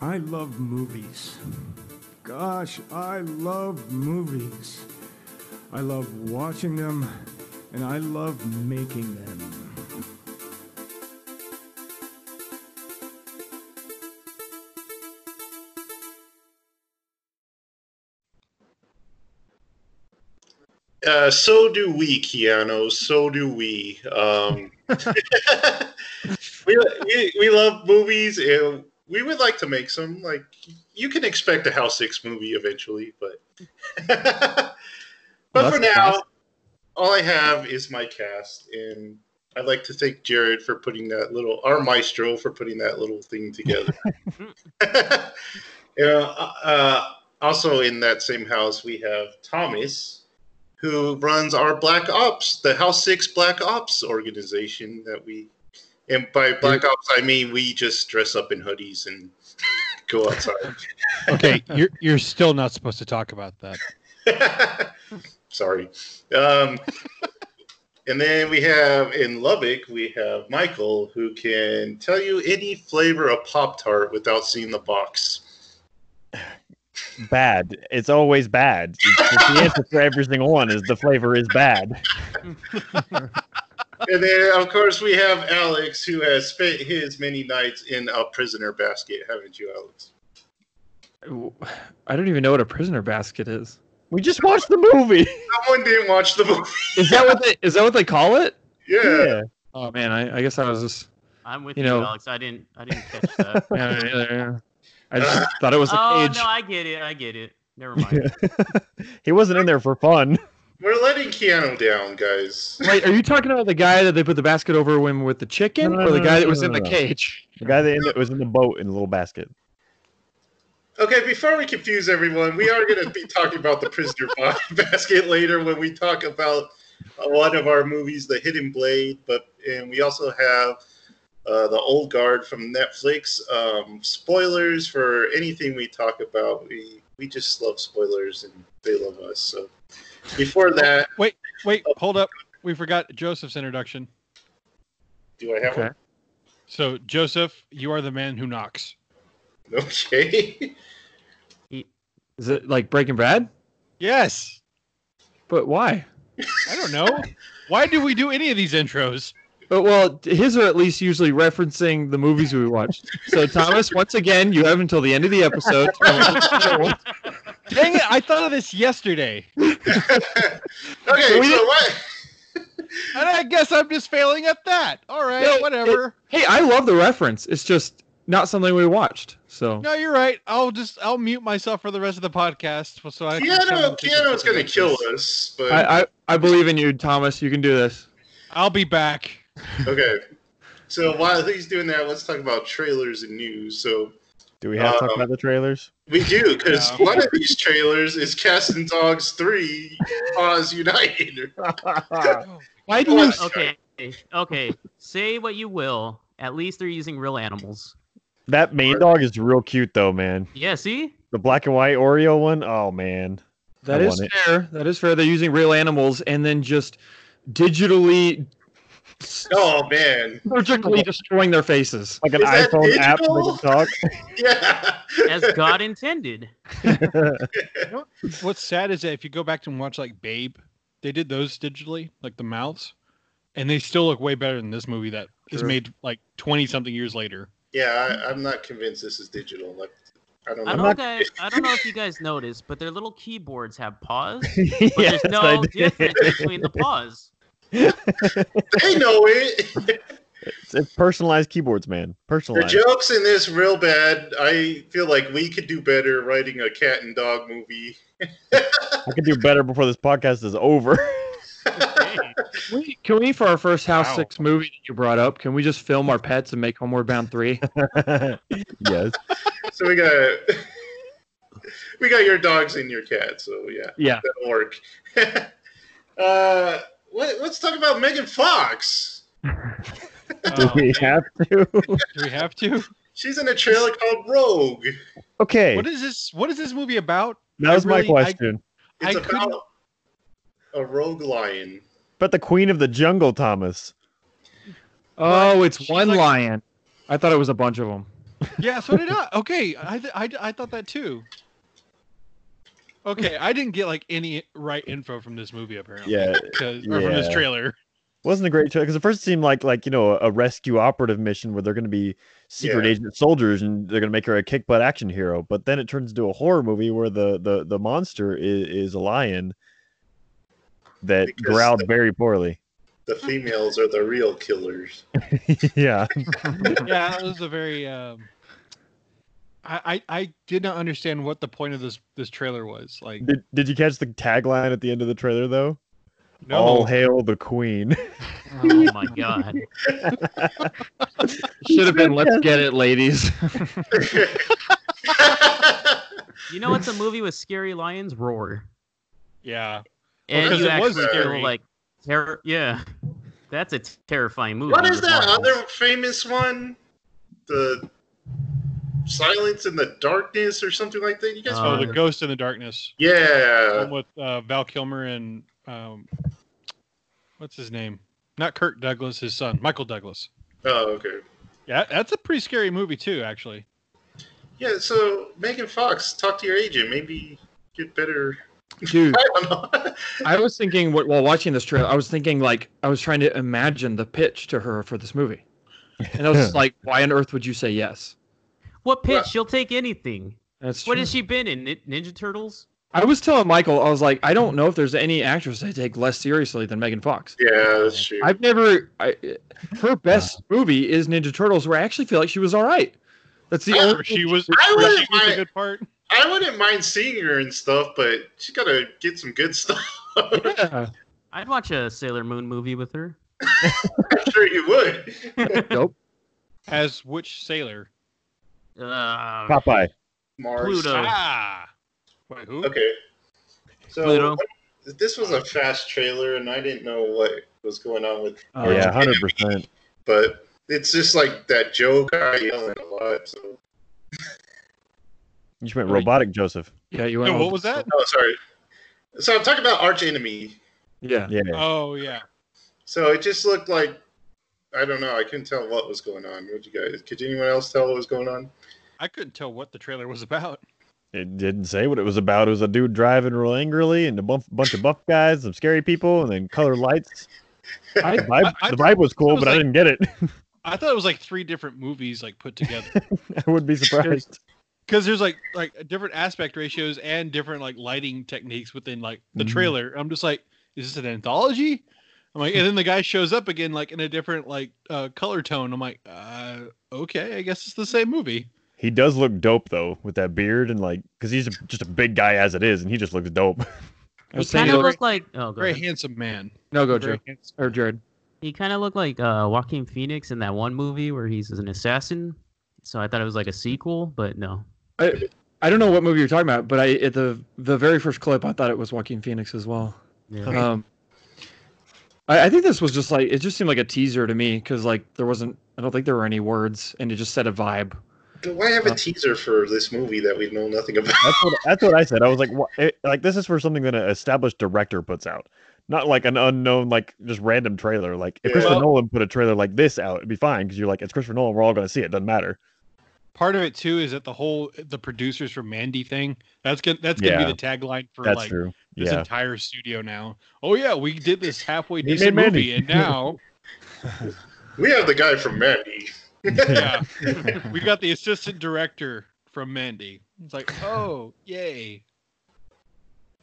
I love movies. Gosh, I love movies. I love watching them, and I love making them. Uh, so do we, Keanu. So do we. Um, we, we we love movies, and we would like to make some. Like you can expect a House Six movie eventually, but but Well, for now, fast. all I have is my cast, and I'd like to thank Jared for putting that little, our maestro for putting that little thing together. yeah. Uh, also, in that same house, we have Thomas, who runs our Black Ops, the House Six Black Ops organization that we. And by Black Ops, I mean we just dress up in hoodies and go outside. Okay, you're you're still not supposed to talk about that. Sorry. Um, and then we have in Lubbock, we have Michael, who can tell you any flavor of Pop Tart without seeing the box. Bad. It's always bad. It's, it's the answer for every single one is the flavor is bad. And then, of course, we have Alex, who has spent his many nights in a prisoner basket, haven't you, Alex? I don't even know what a prisoner basket is. We just watched the movie. Someone didn't watch the movie. Is that what they is that what they call it? Yeah. Oh man, I, I guess I was just I'm with You you, know- Alex. I didn't I didn't catch that. yeah, yeah, yeah. I just thought it was a oh cage. no, I get it. I get it. Never mind. he wasn't in there for fun. We're letting Keanu down, guys. Wait, are you talking about the guy that they put the basket over when with the chicken, No, no, or the no, guy no, that was no, in the no. cage? The guy that, was in the boat in a little basket. Okay, before we confuse everyone, we are going to be talking about the prisoner basket later when we talk about uh, one of our movies, The Hidden Blade. But and we also have uh, the Old Guard from Netflix. Um, spoilers for anything we talk about. We we just love spoilers, and they love us. So before that, Wait, wait, hold up. We forgot Joseph's introduction. do I have Okay. So Joseph, you are the man who knocks. Okay. Is it like Breaking Bad? Yes. But why? I don't know. Why do we do any of these intros? But well, his are at least usually referencing the movies we watched. So Thomas, once again, you have until the end of the episode. Dang it! I thought of this yesterday, okay. So we So didn't- what? and I guess I'm just failing at that. All right, No, whatever. hey, I love the reference. It's just not something we watched. So No, you're right. I'll just I'll mute myself for the rest of the podcast. So I can Keanu, come Keanu's going to kill us. But I, I I believe in you, Thomas. You can do this. I'll be back. Okay. So while he's doing that, let's talk about trailers and news. So Do we have to talk Um, about the trailers? we do because No. one of these trailers is Cats and Dogs Three: Paws United. Why do you? okay, okay. Say what you will. At least they're using real animals. That main dog is real cute though, man. Yeah. See. The black and white Oreo one. Oh man. That I is want it. fair. That is fair. They're using real animals and then just digitally, Oh man, surgically destroying their faces. Like an Is that iPhone app to digital? make talk. yeah. As God intended. What's sad is that if you go back and watch like Babe, they did those digitally, like the mouths, and they still look way better than this movie that is True. made like twenty something years later. yeah, I, I'm not convinced this is digital. Like, I don't know. I don't, guys, I don't know if you guys noticed, but their little keyboards have paws, but yes, there's no difference between the paws. They know it. It's, it's personalized keyboards, man. Personal. The jokes in this real bad. I feel like we could do better writing a cat and dog movie. I could do better before this podcast is over. We, can we, for our first House Wow. Six movie that you brought up, can we just film our pets and make Homeward Bound three? yes. So we got we got your dogs and your cat. So yeah, Yeah. that'll work. uh, let, let's talk about Megan Fox. Do we have to? Do we have to? She's in a trailer called Rogue. Okay. What is this? What is this movie about? that I was my really- I- question. It's I couldn't- about a rogue lion. But the Queen of the Jungle, Thomas. Oh, But it's one like- lion. I thought it was a bunch of them. Yeah, so did I. Okay, I, th- I, I thought that too. Okay, I didn't get like any right info from this movie apparently. Yeah, 'cause- or from this trailer. wasn't a great trailer because at first it seemed like like you know a rescue operative mission where they're going to be secret Yeah. agent soldiers and they're going to make her a kick butt action hero. But then it turns into a horror movie where the the the monster is, is a lion that Because growled the- very poorly. The females are the real killers. yeah, yeah, it was a very. Um, I, I I did not understand what the point of this this trailer was. Like, did did you catch the tagline at the end of the trailer though? no, All hail the queen. Oh my god. Should have been let's get it, ladies. You know it's a movie with scary lions? Roar. yeah, And because you it was actually feel scary. like terror. Yeah, that's a terrifying movie. what is that lions. other famous one? The Silence in the Darkness or something like that. You guys Uh, oh, the Ghost in the Darkness, Yeah. one with uh, Val Kilmer and um, what's his name? Not Kirk Douglas, his son, Michael Douglas. Oh, okay. Yeah, that's a pretty scary movie too, actually. Yeah. So Megan Fox, talk to your agent. Maybe get better. Dude, I don't know. I was thinking while watching this trailer, I was thinking like I was trying to imagine the pitch to her for this movie, and I was just like, why on earth would you say yes? What pitch? Well- She'll take anything. That's What true. has she been in? Ninja Turtles? I was telling Michael, I was like, I don't know if there's any actress I take less seriously than Megan Fox. yeah, that's true. I've never. I, her best movie is Ninja Turtles, where I actually feel like she was all right. That's the I- only. She was, I wouldn't was a mind- good part. I wouldn't mind seeing her and stuff, but she's got to get some good stuff. Yeah. I'd watch a Sailor Moon movie with her. I'm sure you would. Nope. As which sailor? Uh, Popeye. Mars. Pluto. Ah, wait, who? Okay. So Pluto. this was a fast trailer, and I didn't know what was going on with. Oh, yeah, hundred percent. But it's just like that Joe guy yelling a lot. So You just went robotic, Joseph. Yeah, you No, what was that? oh, sorry. So I'm talking about Arch Enemy. Yeah. Yeah. Oh yeah. So it just looked like I don't know. I couldn't tell what was going on. What you guys? Could anyone else tell what was going on? I couldn't tell what the trailer was about. It didn't say what it was about. It was a dude driving real angrily and a bunch, bunch of buff guys, some scary people, and then color lights. I, The vibe, I- I the vibe was cool, was but I didn't get it. I thought it was like three different movies like put together I would be surprised. because there's like like different aspect ratios and different like lighting techniques within like the Mhm. trailer. I'm just like, is this an anthology? I'm like, and then the guy shows up again like in a different like uh, color tone. I'm like, uh, okay, I guess it's the same movie. He does look dope though, with that beard and like, because he's a, just a big guy as it is, and he just looks dope. I He kind of very- looked like. Oh, go Very ahead. handsome man. no, go, Very Joe. handsome. Or Jared. He kind of looked like uh, Joaquin Phoenix in that one movie where he's an assassin. So I thought it was like a sequel, but no. I, I don't know what movie you're talking about, but I at the the very first clip, I thought it was Joaquin Phoenix as well. Yeah. Um, I, I think this was just like it just seemed like a teaser to me because like there wasn't I don't think there were any words and it just set a vibe. Why have a Uh, teaser for this movie that we know nothing about? That's what that's what I said. I was like, what, it, like this is for something that an established director puts out, not like an unknown, like just random trailer. Like if Yeah. Christopher Well- Nolan put a trailer like this out, it'd be fine because you're like, it's Christopher Nolan. We're all going to see it. Doesn't matter. Part of it too is that the whole the producers from Mandy thing. That's gonna that's gonna Yeah. be the tagline for That's like true. This Yeah. entire studio now. Oh yeah, we did this halfway decent movie, Mandy. and now We have the guy from Mandy. yeah, we got the assistant director from Mandy. It's like, oh yay!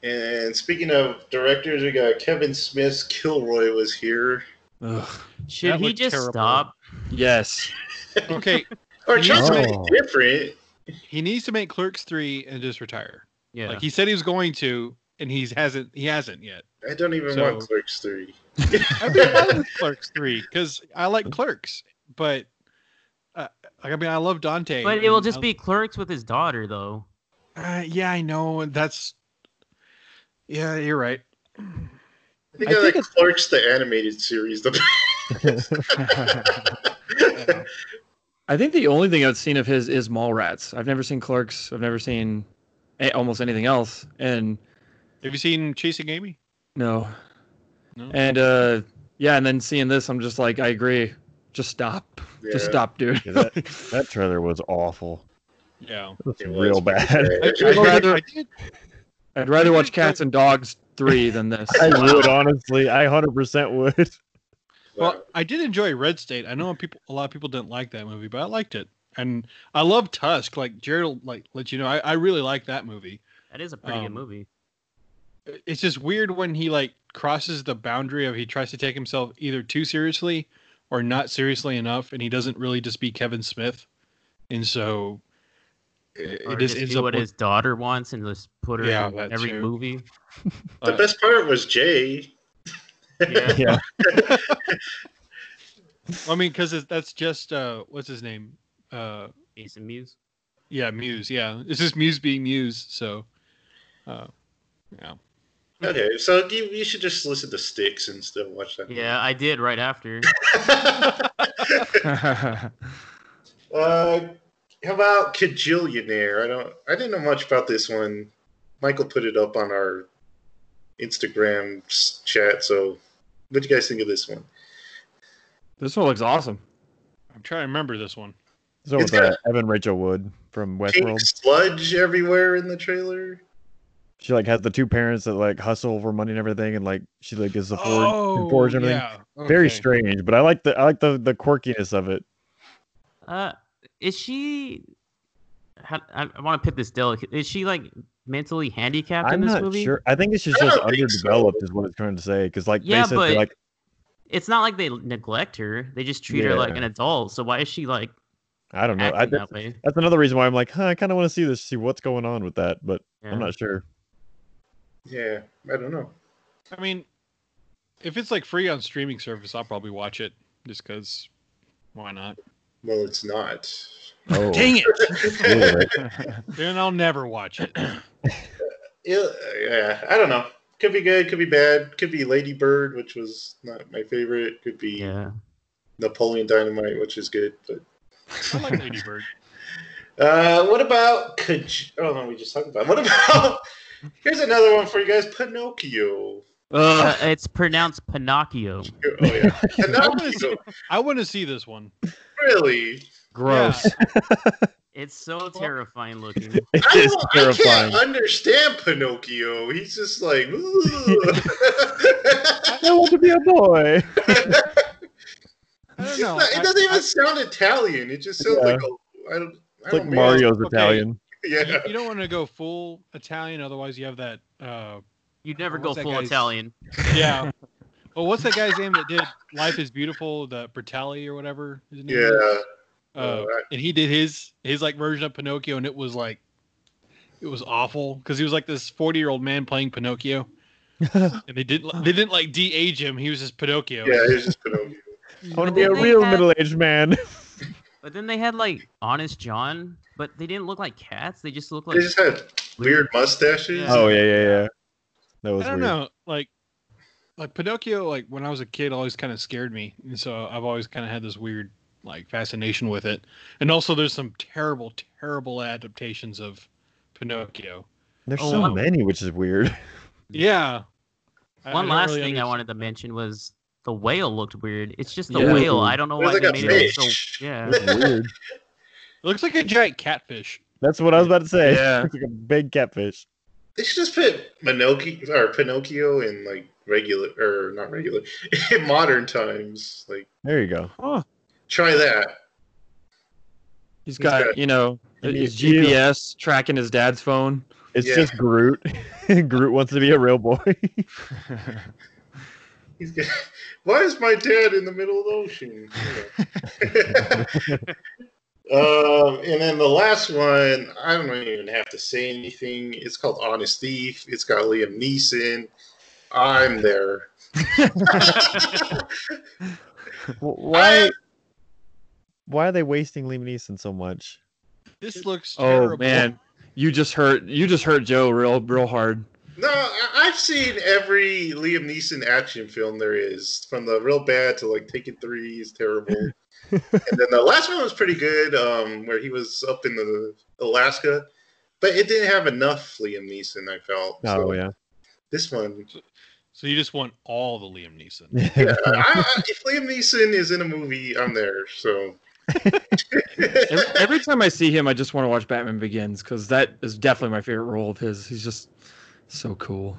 And speaking of directors, we got Kevin Smith's Kilroy was here. Ugh. Should That he just terrible. stop? Yes. Okay, Or He try needs to something make- different. he needs to make Clerks three and just retire. Yeah. Like he said he was going to, and he's hasn't. He hasn't yet. I don't even So- want Clerks 3. I mean, I love Clerks three because I like Clerks, but uh, I mean, I love Dante. but it will just I- be clerks with his daughter, though. Uh, yeah, I know, and that's. Yeah, you're right. I think I I, think like Clerks the animated series. The Yeah. I think the only thing I've seen of his is Mallrats. I've never seen Clerks. I've never seen almost anything else. And Have you seen Chasing Amy? no. No. And uh, yeah, and then seeing this, I'm just like, I agree. just stop. Yeah. Just stop, dude. Yeah, that, that trailer was awful. Yeah. It was real bad. I, I'd rather- I did, I'd rather watch Cats and Dogs three than this. I would honestly. I hundred percent would. well, I did enjoy Red State. I know people, a lot of people didn't like that movie, but I liked it, and I love Tusk. Like Jared, will, like let you know, I, I really like that movie. That is a pretty Um, good movie. It's just weird when he like crosses the boundary of he tries to take himself either too seriously or not seriously enough, and he doesn't really just be Kevin Smith, and so it, Or it just just ends up what with- his daughter wants and just put her Yeah, in every too. movie. the best part was Jay. Yeah. Yeah. I mean, because that's just uh, what's his name? Uh, Jason Mewes. yeah, Mewes. Yeah, it's just Mewes being Mewes. So, uh, yeah. Okay, so you, you should just listen to Sticks and still watch that. Yeah, I did right after. uh, how about Kajillionaire? I don't. I didn't know much about this one. Michael put it up on our Instagram chat. So, what do you guys think of this one? this one looks awesome. I'm trying to remember this one. So It's with uh, Evan Rachel Wood from Westworld, sludge everywhere in the trailer. She like has the two parents that like hustle for money and everything, and like she like is the forge, Oh, can forge and everything. yeah. Very strange, but I like the I like the the quirkiness of it. Uh, is she? How, I, I want to put this delicate. Is she like mentally handicapped I'm in this not movie? sure. I think it's just just don't so. underdeveloped, is what it's trying to say. Because like Yeah, basically, but- like It's not like they neglect her. They just treat her like an adult. So why is she like I don't know. I, that's, that that's another reason why I'm like, huh, I kind of want to see this, see what's going on with that, but Yeah. I'm not sure. Yeah, I don't know. I mean, if it's like free on streaming service, I'll probably watch it just because. Why not? Well, it's not. Oh, Dang it! then I'll never watch it. Yeah, yeah, I don't know. Could be good, could be bad. Could be Lady Bird, which was not my favorite. Could be Yeah. Napoleon Dynamite, which is good. But I like Lady Bird. uh, what about? Kaj- oh no, we just talked about. What about? Here's another one for you guys. Pinocchio. Uh, it's pronounced Pinocchio. Oh yeah, I want to see. Pinocchio. I want to see this one. Really? gross. It's so terrifying looking. It I, is don't, I can't understand Pinocchio. He's just like. I want to be a boy. I don't It's know. not- it I- doesn't even I- sound Italian. It just sounds Yeah. like a. I don't. I It's like don't know. Mario's Okay. Italian. Yeah. you, you don't want to go full Italian, otherwise you have that. Uh, You'd never go full Italian. yeah. well, what's that guy's name that did "Life Is Beautiful"? The Bertelli or whatever. His name Yeah. is? Uh, Oh, I- and he did his his like version of Pinocchio, and it was like, it was awful because he was like this forty year old man playing Pinocchio, and they didn't they didn't like de-age him. He was just Pinocchio. Yeah, it's just Pinocchio. I want to be a real had- middle-aged man. But then they had like Honest John, but they didn't look like cats. They just looked They just had weird mustaches. Yeah. oh yeah, yeah, yeah. That was I don't weird. know, like, like Pinocchio. Like when I was a kid, always kind of scared me, and so I've always kind of had this weird like fascination with it. And also, there's some terrible, terrible adaptations of Pinocchio. There's Oh, so wow. many, which is weird. Yeah. One last really thing I wanted to mention was the whale looked weird. It's just the Yeah. whale. I don't know It why like they a made it so. Yeah. Weird. It looks like a giant catfish. That's what I was about to say. Yeah. It's like a big catfish. They should just put Pinocchio or Pinocchio in like regular or not regular in modern times. Like There you go. Oh, try that. he's got, got- you know, his needs you. GPS tracking his dad's phone. It's Yeah. just Groot. Groot wants to be a real boy. He's got, why is my dad in the middle of the ocean? um, and then the last one, I don't even have to say anything. It's called Honest Thief. It's got Liam Neeson. I'm there. why? Why are they wasting Liam Neeson so much? This looks oh terrible. man, you just hurt you just hurt Joe real real hard. No, I- I've seen every Liam Neeson action film there is, from the real bad to like Taken Three is terrible, and then the last one was pretty good, um, where he was up in the Alaska, but it didn't have enough Liam Neeson. I felt. Oh So yeah. This one, So you just want all the Liam Neeson. Yeah, I, I, if Liam Neeson is in a movie, I'm there. So Every, every time I see him, I just want to watch Batman Begins because that is definitely my favorite role of his. He's just so cool.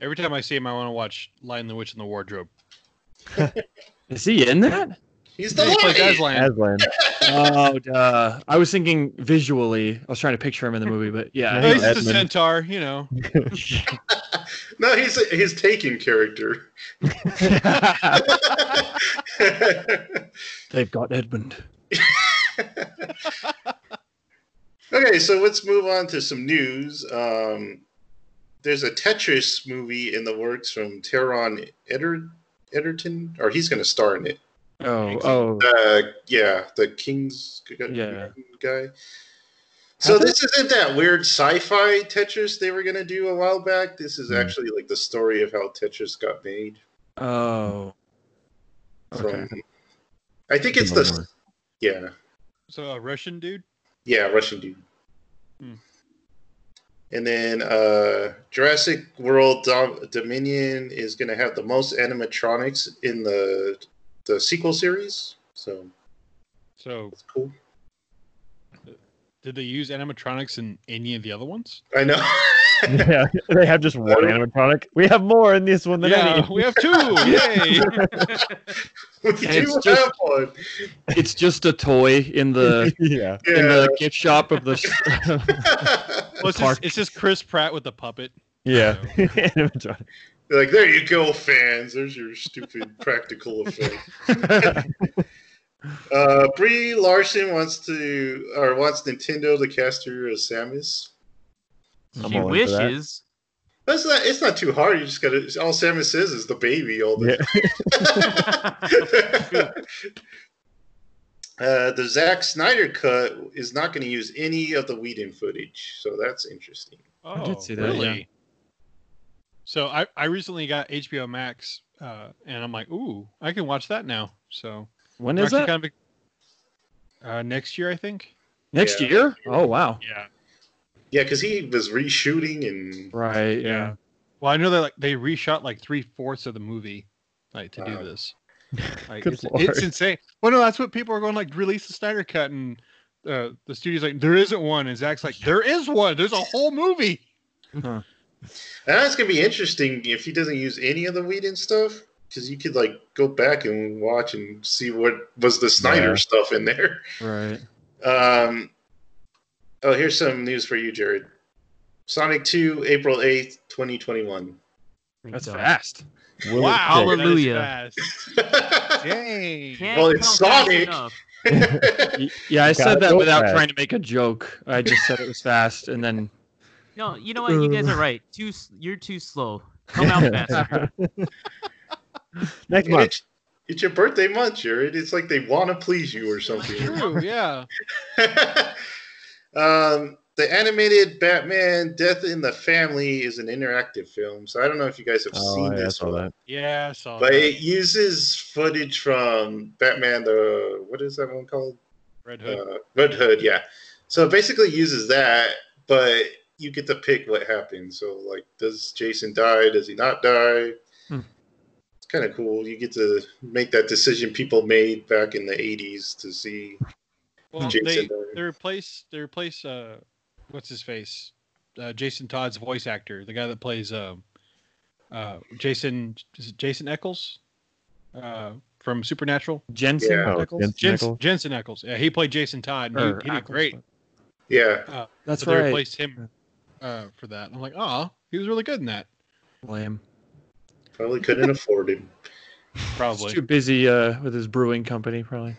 Every time I see him, I want to watch Lion the Witch in the Wardrobe. Is he in that? he's the Yeah, he plays lion. Aslan. Aslan. Oh, duh. I was thinking visually. I was trying to picture him in the movie, but yeah. Oh, he's just a centaur, you know. No, he's his taking character. They've got Edmund. okay, so let's move on to some news. Um, there's a Tetris movie in the works from Taron Eder- Ederton, or he's going to star in it. Oh, oh. Uh, yeah, the King's g- g- Yeah. guy. So this isn't that weird sci-fi Tetris they were going to do a while back. This is Hmm. actually like the story of how Tetris got made. Oh. Okay. From, I think it's the yeah So a Russian dude. yeah Russian dude. Hmm. And then uh, Jurassic World Dom- Dominion is going to have the most animatronics in the the sequel series. So So it's cool. did they use animatronics in any of the other ones? I know. yeah, they have just one animatronic. We have more in this one than Yeah, any. we have two. Yay! we And do it's just- one. It's just a toy in the yeah. in Yeah. the gift shop of the. Well, it's, Park. just, it's just Chris Pratt with the puppet. Yeah. Animatronic. They're like, there you go, fans. There's your stupid practical effect. Uh, Brie Larson wants to, or wants Nintendo to cast her as Samus. I'm she all in for that. wishes. That's not. It's not too hard. You just gotta. All Samus says is the baby all the Yeah. uh, the Zack Snyder cut is not going to use any of the Whedon footage, so that's interesting. Oh, did see that, really? yeah. So I, I recently got HBO Max, uh, and I'm like, ooh, I can watch that now. So when is I'm is actually that? kind of uh, next year, I think. Next Yeah. year? Oh wow. Yeah. Yeah, because he was reshooting and Right. Yeah. Yeah. Well, I know that like they reshot like three fourths of the movie, like to Wow. do this. Like Good it's, lord. it's insane. Well, no, that's what people are going like release the Snyder cut, and uh, the studio's like there isn't one, and Zack's like there is one. There's a whole movie. And that's gonna be interesting if he doesn't use any of the Whedon stuff, because you could like go back and watch and see what was the Snyder Yeah. stuff in there. Right. Um, oh, here's some news for you, Jared. Sonic 2, April 8th, 2021. That's So, fast. Will wow. Hallelujah. that is fast. Dang. Can't Well, it's Sonic. Yeah, I Gotta said that without fast. trying to make a joke. I just said it was fast, and then No, you know what? You guys are right. Too, you're too slow. Come out faster. Next month. it's, it's your birthday month, Jared. It's like they want to please you or something. True. Yeah. Um, the animated Batman Death in the Family is an interactive film, so I don't know if you guys have Oh, seen yeah, I this saw one. that. Yeah. I saw But that. it uses footage from Batman the what is that one called? Red Hood. Uh, Red Hood, yeah. So it basically uses that, but you get to pick what happens. So like, does Jason die? Does he not die? Hmm. It's kind of cool. You get to make that decision people made back in the '80s to see. Well, Jason they they replace they replace uh, what's his face, uh, Jason Todd's voice actor, the guy that plays um, uh, Jason is it Jason Eccles, uh, from Supernatural. Jensen Yeah. Oh, Jensen Jensen, Ackles? Jensen Eccles. Yeah, he played Jason Todd. And he, he did great. Yeah, That's but they right. replaced him uh, for that. I'm like, oh, he was really good in that. Lame. probably couldn't afford him. He's Probably. too busy uh, with his brewing company, probably.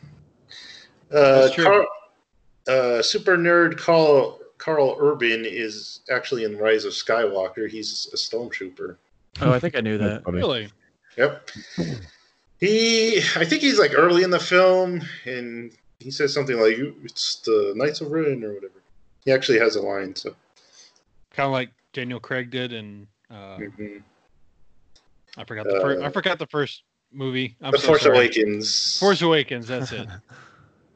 Uh, Karl, uh, super nerd Karl Karl Urban is actually in Rise of Skywalker. He's a stormtrooper. Oh, I think I knew that. Really? Yep. He, I think he's like early in the film, and he says something like, it's the Knights of Ren" or whatever. He actually has a line. So, Kind of like Daniel Craig did, and uh, mhm. I forgot the first. I Uh, forgot the first movie. I'm The so Force sorry. Awakens. Force Awakens. That's it.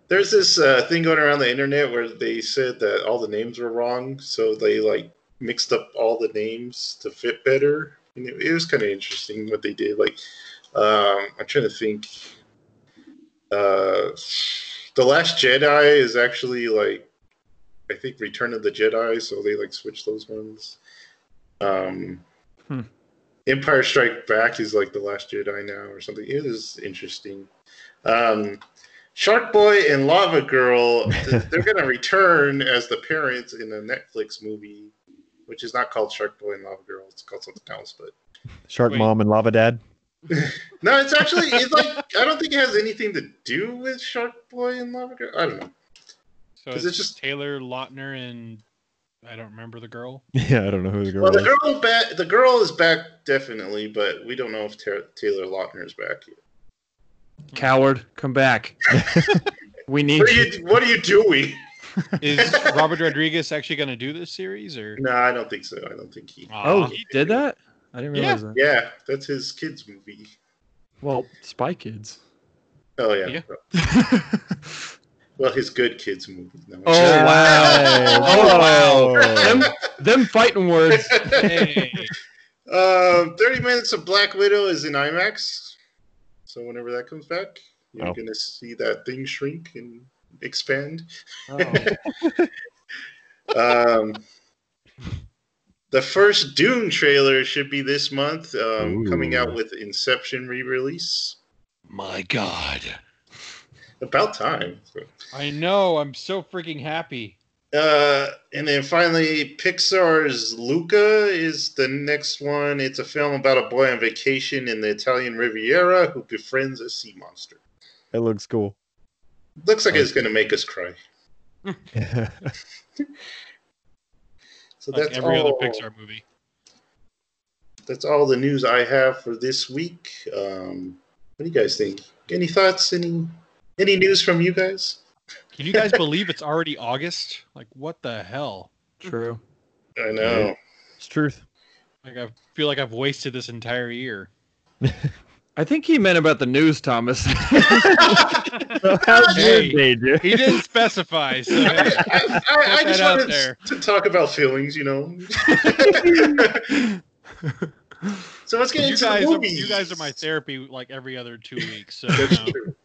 There's this uh, thing going around the internet where they said that all the names were wrong, so they like mixed up all the names to fit better and it, it was kind of interesting what they did. Like, um, I'm trying to think. Uh, the Last Jedi is actually like, I think Return of the Jedi, so they like switched those ones. Um, Hmm. Empire Strike Back is like the Last Jedi now, or something. It is interesting. Um, Shark Boy and Lava Girl, they're going to return as the parents in a Netflix movie, which is not called Shark Boy and Lava Girl. It's called something else. But Shark Wait. Mom and Lava Dad. no, it's actually it's like I don't think it has anything to do with Shark Boy and Lava Girl. I don't know. So it's it's just- just Taylor Lautner and I don't remember the girl. Yeah, I don't know who the girl Well, the is. girl back. The girl is back definitely, but we don't know if Ta- Taylor Lautner is back yet. Coward, come back. we need What are you. you What are you doing? Is Robert Rodriguez actually going to do this series or? No, I don't think so. I don't think he. Oh, he did that? I didn't Yeah. realize that. Yeah, that's his kids movie. Well, Spy Kids. Oh yeah. Yeah. Well, his good kids movie. No. Oh, wow. Oh, wow. them, them fighting words. Hey. Um, 30 minutes of Black Widow is in IMAX. So whenever that comes back, you're Oh. going to see that thing shrink and expand. Um, the first Dune trailer should be this month, um, coming out with Inception re release. My God. About time. I know. I'm so freaking happy. Uh, and then finally, Pixar's Luca is the next one. It's a film about a boy on vacation in the Italian Riviera who befriends a sea monster. It looks cool. Looks like it's going to make us cry. So Like that's every other Pixar movie. That's all the news I have for this week. Um, what do you guys think? Any thoughts? Any any news from you guys? Can you guys believe it's already August? Like, what the hell? True. I know. it's truth. Like, I feel like I've wasted this entire year. I think he meant about the news, Thomas. How's Hey. your day, dude? He didn't specify, so hey, I, I, I just that wanted to talk about feelings, you know. so let's get you into guys, the are, you guys are my therapy like every other two weeks. So That's you know, true.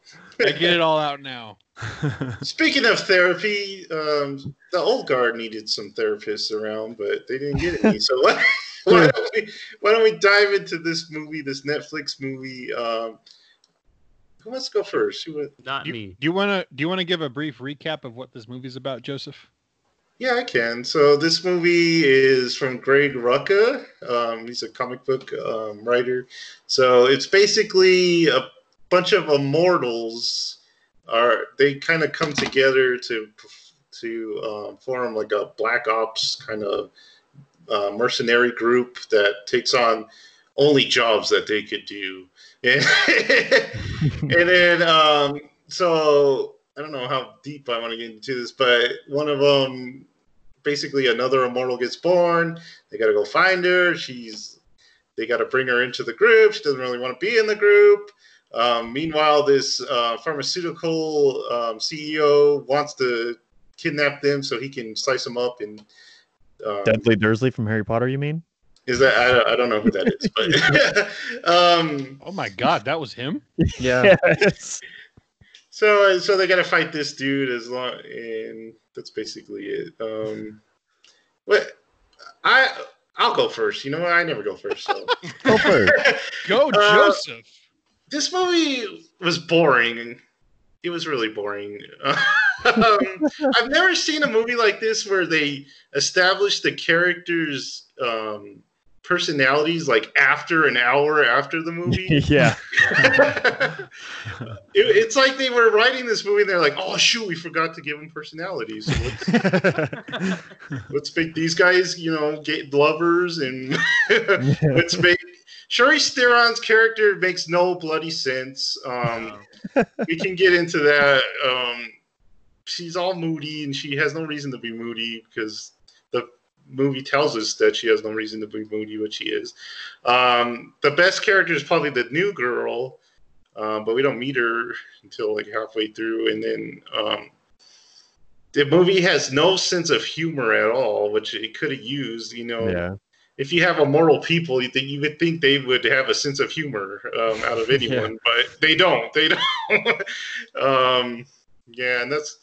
I get it all out now. Speaking of therapy, um, the old guard needed some therapists around, but they didn't get any. So why, why, don't we, why don't we dive into this movie, this Netflix movie? Um, who wants to go first? Who, Not Do me. do you want to do you want to give a brief recap of what this movie's about, Joseph? Yeah, I can. So this movie is from Greg Rucka. Um, he's a comic book um, writer. So it's basically a bunch of immortals are they kind of come together to to um, form like a black ops kind of uh, mercenary group that takes on only jobs that they could do and, and then um, so i don't know how deep i want to get into this but one of them basically another immortal gets born they got to go find her she's they got to bring her into the group she doesn't really want to be in the group um, meanwhile, this uh, pharmaceutical um, CEO wants to kidnap them so he can slice them up. And um, Dudley Dursley from Harry Potter, you mean? is that I, I don't know who that is, but um, Oh my God, that was him. yeah. Yes. So so they got to fight this dude as long, and that's basically it. Um, what I I'll go first. You know what? I never go first. So. Go first. Go, Uh, Joseph. this movie was boring. It was really boring. um, I've never seen a movie like this where they establish the characters' um, personalities like after an hour after the movie. yeah. it, it's like they were writing this movie and they're like, "Oh shoot, we forgot to give them personalities. So let's, let's make these guys, you know, get lovers and let's make." Charlize Theron's character makes no bloody sense. Um, we can get into that. Um, she's all moody, and she has no reason to be moody because the movie tells us that she has no reason to be moody, but she is. Um, the best character is probably the new girl, um, but we don't meet her until like halfway through, and then um, the movie has no sense of humor at all, which it could have used. You know, Yeah. if you have immortal people, you, think, you would think they would have a sense of humor um, out of anyone, but they don't. They don't. um, yeah, and that's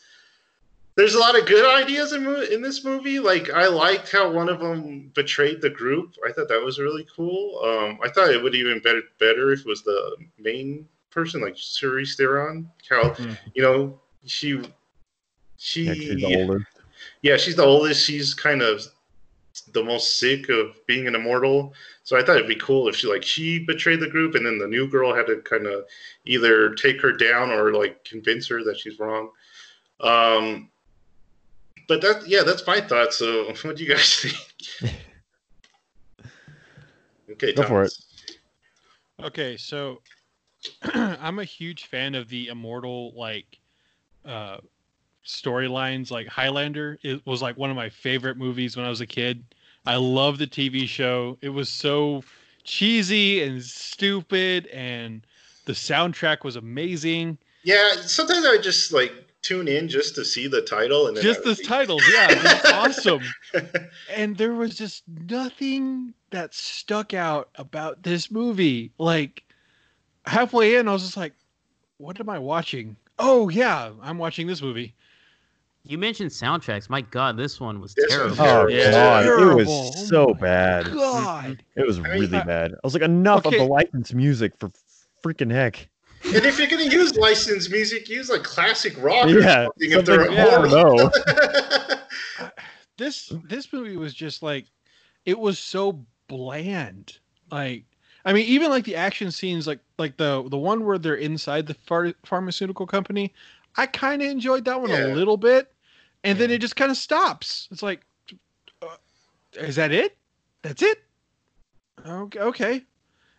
there's a lot of good ideas in in this movie. Like I liked how one of them betrayed the group. I thought that was really cool. Um, I thought it would even better better if it was the main person, like Charlize Theron. How Mhm. you know she she Yeah, she's the older. yeah, she's the oldest. She's kind of the most sick of being an immortal. So I thought it'd be cool if she like she betrayed the group, and then the new girl had to kind of either take her down or like convince her that she's wrong. Um, but that yeah, that's my thought. So what do you guys think? okay, Go for it. Okay, so I'm a huge fan of the immortal like uh storylines like Highlander it was like one of my favorite movies when I was a kid. I love the TV show. It was so cheesy and stupid and the soundtrack was amazing. Yeah, sometimes I just like tune in just to see the title and then Just I would the be- titles, yeah, it's awesome. and there was just nothing that stuck out about this movie. Like halfway in, I was just like, "What am I watching?" Oh yeah, I'm watching this movie. You mentioned soundtracks. My God, this one was This terrible. one's Oh Yeah. god, it was so Oh, bad. God, It was I mean, really I- bad. I was like, enough Okay. of the licensed music for freaking heck. And if you're gonna use licensed music, use like classic rock or Yeah, something if they're something- yeah, I immortal. don't know. this this movie was just like, it was so bland. Like, I mean, even like the action scenes, like like the the one where they're inside the phar- pharmaceutical company, I kind of enjoyed that one Yeah. a little bit, and then it just kind of stops. It's like, uh, is that it? That's it. Okay, okay.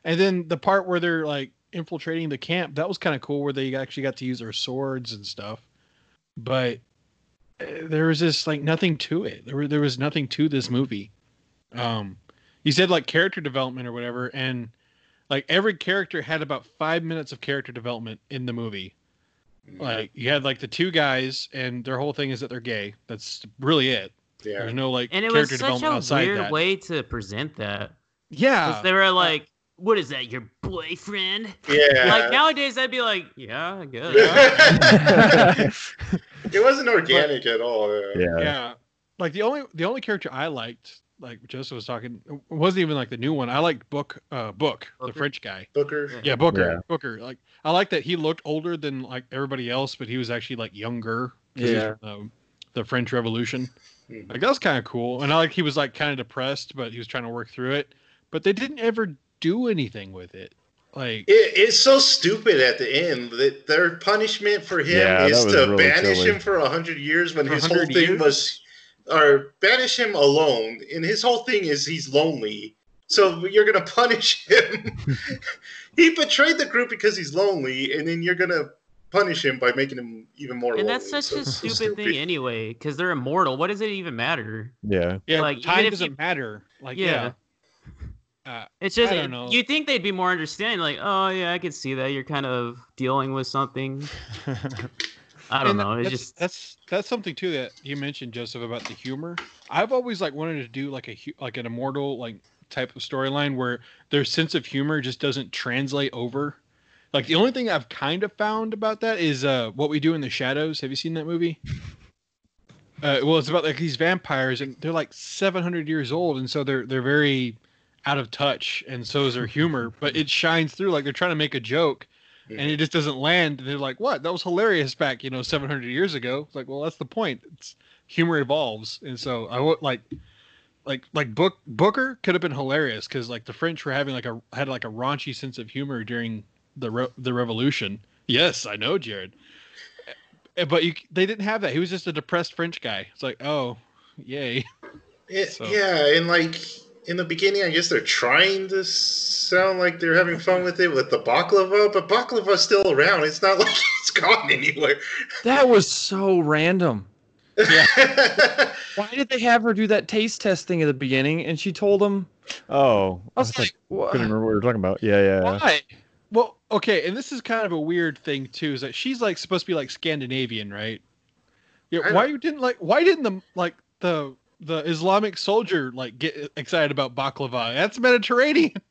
And then the part where they're like infiltrating the camp, that was kind of cool, where they actually got to use their swords and stuff. But uh, there was just like nothing to it. There were there was nothing to this movie. Um, you said like character development or whatever, and like every character had about five minutes of character development in the movie. Like you had like the two guys, and their whole thing is that they're gay. That's really it. yeah. There's no like And it was character such development a outside weird that. way to present that. Yeah, they were like, "What is that? Your boyfriend?" Yeah. Like nowadays, I'd be like, "Yeah, I guess." it wasn't organic at all. Yeah. Yeah. yeah. Like the only the only character I liked, like Joseph was talking, it wasn't even like the new one. I liked Book, uh, Book, the French guy. Booker. Yeah. Yeah, Booker. Yeah. Booker. Like I like that he looked older than like everybody else, but he was actually like younger. Yeah. from, um, the French Revolution. Mhm. Like that was kind of cool, and I like he was like kind of depressed, but he was trying to work through it. But they didn't ever do anything with it. Like It, it's so stupid at the end that their punishment for him Yeah, is to really banish silly. him for a hundred years when For his whole thing years? was, or banish him alone. And his whole thing is he's lonely. So you're gonna punish him. he betrayed the group because he's lonely, and then you're gonna punish him by making him even more and lonely. that's such So a it's so stupid thing anyway, because they're immortal. What does it even matter? Yeah. yeah, like, time doesn't you- matter. Like Yeah. yeah. Uh, It's just I don't know. you think they'd be more understanding, like, "Oh yeah, I can see that you're kind of dealing with something." I don't And know. It's that's, just that's that's something too that you mentioned, Joseph, about the humor. I've always like wanted to do like a like an immortal like type of storyline where their sense of humor just doesn't translate over. Like the only thing I've kind of found about that is uh what we do in the shadows. Have you seen that movie? Uh, well, it's about like these vampires, and they're like 700 years old, and so they're they're very out of touch, and so is their humor. But it shines through, like they're trying to make a joke, and it just doesn't land. And they're like, "What? That was hilarious back, you know, 700 years ago." It's like, well, that's the point. It's humor evolves, and so I would like, like, like Book Booker could have been hilarious because like the French were having like a had like a raunchy sense of humor during the re- the Revolution. Yes, I know, Jared. Eh, But you, they didn't have that. He was just a depressed French guy. It's like, oh, yay. It, So- Yeah, and like in the beginning, I guess they're trying to sound like they're having fun with it with the baklava, but baklava's still around. It's not like it's gone anywhere. That was so random. Yeah. Why did they have her do that taste testing at the beginning? And she told them, Oh, I was like, couldn't remember what we were talking about. Yeah, yeah. Why? Well, okay, and this is kind of a weird thing too, is that she's like supposed to be like Scandinavian, right? Yeah. I Why don't- you didn't like? Why didn't the like the the Islamic soldier like get excited about baklava? That's Mediterranean.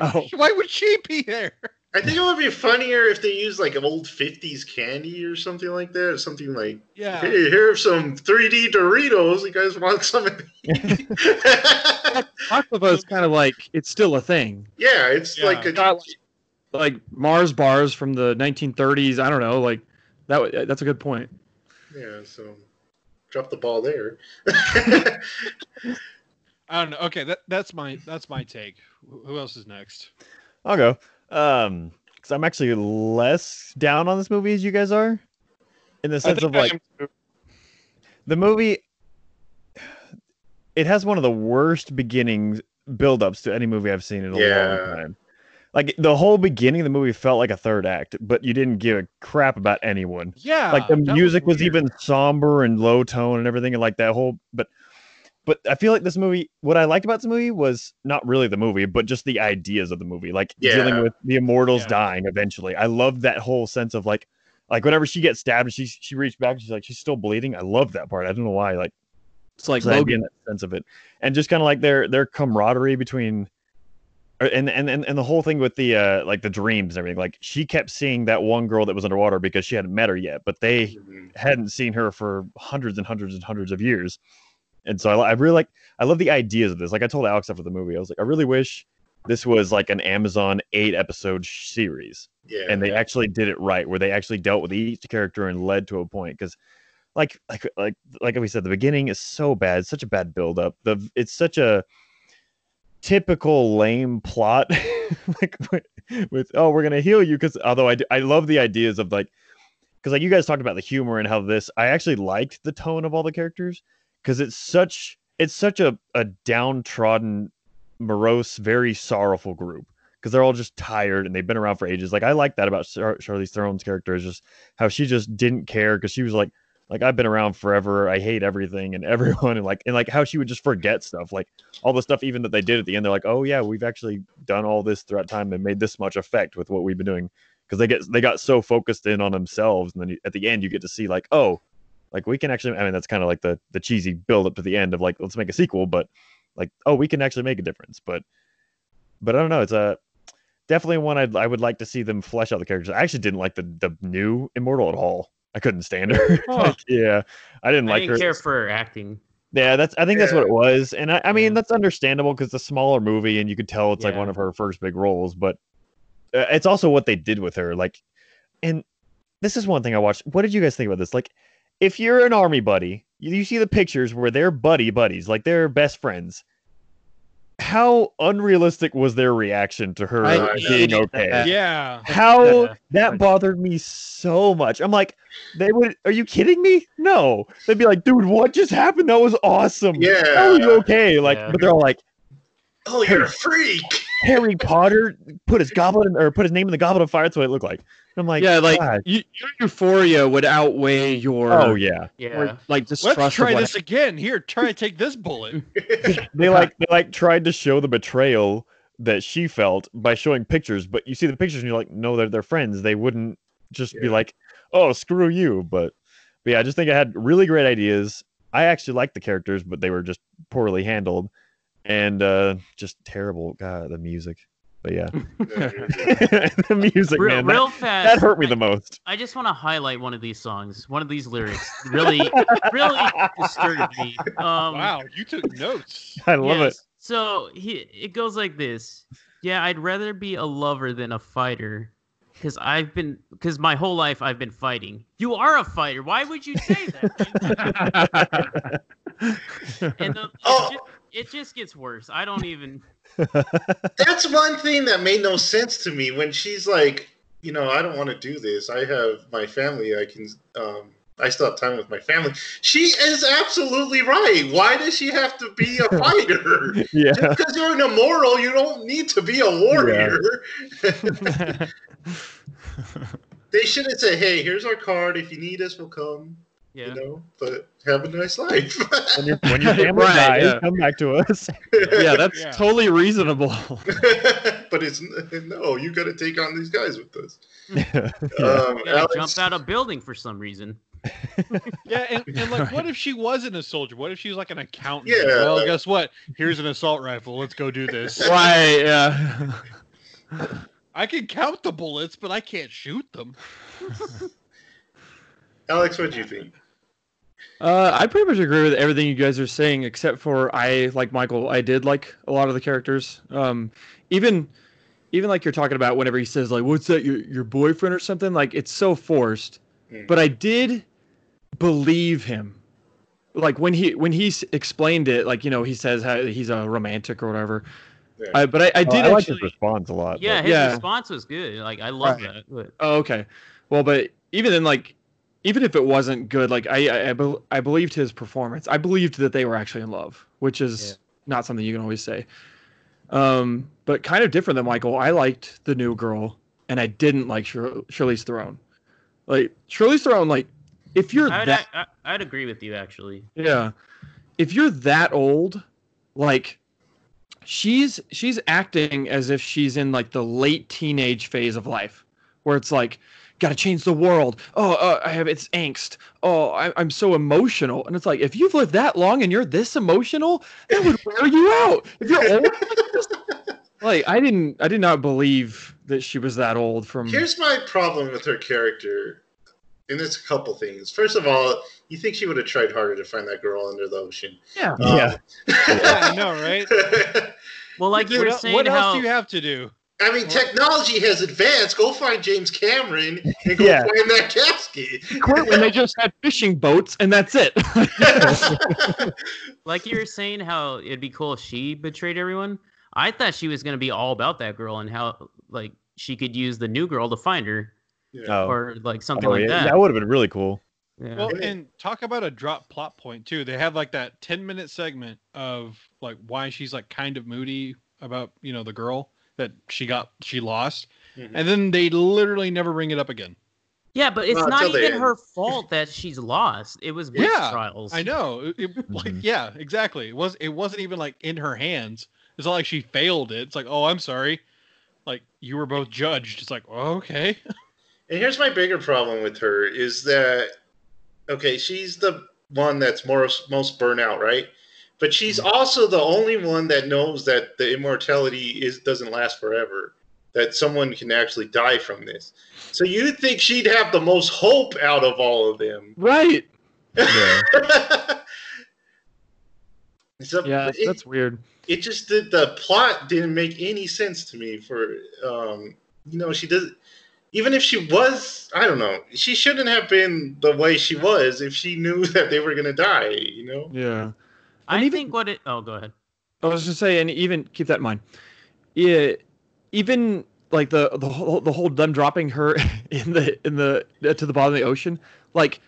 Oh. Why would she be there? I think it would be funnier if they used like an old '50s candy or something like that, or something like, Yeah. "Hey, here's some 3D Doritos. You guys want some of these?" Baklava is kind of like it's still a thing. yeah, it's Yeah. like a Not like Mars bars from the 1930s. I don't know. Like that. w- That's a good point. yeah. So drop the ball there. I don't know. Okay, that that's my that's my take. Who else is next? I'll go. Um, because I'm actually less down on this movie as you guys are, in the sense of I like am the movie. It has one of the worst beginnings build-ups to any movie I've seen in a Yeah. long time. Like the whole beginning of the movie felt like a third act, but you didn't give a crap about anyone. Yeah. like the music was, weird. even somber and low tone and everything and like that whole but but i feel like this movie what i liked about this movie was not really the movie but just the ideas of the movie like dealing with the immortals Yeah. dying eventually i love that whole sense of like like whenever she gets stabbed and she she reached back and she's like she's still bleeding i love that part i don't know why like It's like so in Logan. that sense of it and just kind of like their their camaraderie between or- and, and and and the whole thing with the uh like the dreams and everything like she kept seeing that one girl that was underwater because she hadn't met her yet but they hadn't seen her for hundreds and hundreds and hundreds of years. And so I, I really like, I love the ideas of this. Like I told Alex after the movie, I was like, I really wish this was like an Amazon eight episode series Yeah, and they actually did it right, where they actually dealt with each character and led to a point. Because, like, like, like, like we said, the beginning is so bad, such a bad build up. The it's such a typical lame plot, like with, with oh, we're gonna heal you. Because although I, I love the ideas of like, because like you guys talked about the humor and how this, I actually liked the tone of all the characters because it's such it's such a a downtrodden, morose, very sorrowful group because they're all just tired and they've been around for ages. Like I like that about Char- Charlize character is just how she just didn't care because she was like, like I've been around forever. I hate everything and everyone and like and like how she would just forget stuff, like all the stuff even that they did at the end. They're like, oh yeah, we've actually done all this throughout time and made this much effect with what we've been doing because they get they got so focused in on themselves and then you, at the end you get to see like oh like we can actually i mean that's kind of like the the cheesy build up to the end of like let's make a sequel but like oh we can actually make a difference but but i don't know it's a definitely one I'd, i would like to see them flesh out the characters i actually didn't like the the new immortal at all i couldn't stand her Oh. Like, yeah i didn't I like didn't her care for her acting. yeah, that's. I think that's what it was, and I, I mean Yeah. that's understandable because it's a smaller movie, and you could tell it's like one of her first big roles. But uh, it's also what they did with her. Like, and this is one thing I watched. What did you guys think about this? Like, if you're an army buddy, you, you see the pictures where they're buddy buddies, like they're best friends. How unrealistic was their reaction to her I being okay? that. Yeah. How Yeah. that bothered me so much. I'm like, they would. Are you kidding me? No. They'd be like, dude, what just happened? That was awesome. Yeah. How are you okay? Like, Yeah. but they're all like, Oh, you're a freak. Harry Potter put his goblet in, or put his name in the goblet of fire. That's what it looked like. And I'm like, yeah, like you, your euphoria would outweigh your oh yeah. Yeah. or, like distrust. Let's try what this again. Here, try to take this bullet. They like they like tried to show the betrayal that she felt by showing pictures, but you see the pictures and you're like, no, they're they're friends. They wouldn't just be like, oh, screw you. But but yeah, I just think I had really great ideas. I actually liked the characters, but they were just poorly handled and uh just terrible. God, the music. But yeah, the music, real, man, that- fast. that hurt me I- the most. I just want to highlight one of these songs. One of these lyrics really, really disturbed me. Um, Wow, you took notes. I love it. So he, it goes like this. Yeah, I'd rather be a lover than a fighter, because I've been, because my whole life I've been fighting. You are a fighter. Why would you say that? and the, it, Oh. Just, it just gets worse. I don't even. That's one thing that made no sense to me when she's like, you know, I don't want to do this. I have my family. I can. Um, I still have time with my family. She is absolutely right. Why does she have to be a fighter? yeah. Just because you're an immoral, you don't need to be a warrior. they should have said, "Hey, here's our card. If you need us, we'll come." Yeah. You know, but have a nice life. When your, when your family Right, dies, yeah. come back to us. yeah, that's Yeah. totally reasonable. but it's no, you got to take on these guys with us. Yeah. Um, Gotta Alex, jump out a building for some reason. Yeah, and, and like, what if she wasn't a soldier? What if she was like an accountant? Yeah, Well, like- guess what? Here's an assault rifle. Let's go do this. Right. Yeah. I can count the bullets, but I can't shoot them. Alex, what do you think? Uh, I pretty much agree with everything you guys are saying, except for I like Michael. I did like a lot of the characters. Um, even, even like you're talking about whenever he says like, "What's that? Your your boyfriend or something?" Like it's so forced. Mm. But I did believe him. Like when he when he s- explained it, like you know he says how he's a romantic or whatever. Yeah. I, but I, I Oh, did I like actually. his response a lot. Yeah, but- his Yeah. response was good. Like I love Right. that. But Oh, okay. Well, but even then, like, even if it wasn't good, like I, I, I, bel I believed his performance. I believed that they were actually in love, which is Yeah. not something you can always say. Um, but kind of different than Michael. I liked the new girl, and I didn't like Shir- Charlize Theron. Like Shirley's Throne, like if you're I'd, that, I, I'd agree with you actually. yeah, if you're that old, like she's she's acting as if she's in like the late teenage phase of life, where it's like, gotta change the world. Oh, uh, I have it's angst. Oh, I, I'm so emotional, and it's like if you've lived that long and you're this emotional, that would wear you out. If you're old, like, this- like I didn't, I did not believe that she was that old. From Here's my problem with her character, and it's a couple things. First of all, you think she would have tried harder to find that girl under the ocean? yeah, Yeah. Yeah, I know, right? Well, like you what were el- saying, what else how do you have to do? I mean, technology has advanced. Go find James Cameron and go Yeah. find that casket. quit when they just had fishing boats and that's it. like you were saying how it'd be cool if she betrayed everyone. I thought she was gonna be all about that girl and how like she could use the new girl to find her Oh, or like something oh, like yeah. that. That would have been really cool. Yeah. Well, And and talk about a drop plot point too. They have like that ten minute segment of like why she's like kind of moody about you know the girl that she got she lost, Mhm. and then they literally never bring it up again. yeah, but it's Well, not even her fault that she's lost. It was witch Yeah, trials. I know. It, it- like yeah, exactly. It was it wasn't even like in her hands. It's not like she failed it. It's like oh I'm sorry. Like you were both judged. It's like oh, okay. And here's my bigger problem with her is that okay, she's the one that's more most burnout, right? But she's also the only one that knows that the immortality is doesn't last forever. That someone can actually die from this. So you'd think she'd have the most hope out of all of them. right. Yeah. so Yeah, it, that's weird. it just did the plot didn't make any sense to me for um you know she does even if she was i don't know she shouldn't have been the way she was if she knew that they were gonna die you know Yeah. I And even- think what it. Oh, go ahead. I was just say, and even keep that in mind. Yeah, even like the the whole the whole them dropping her in the in the uh, to the bottom of the ocean, like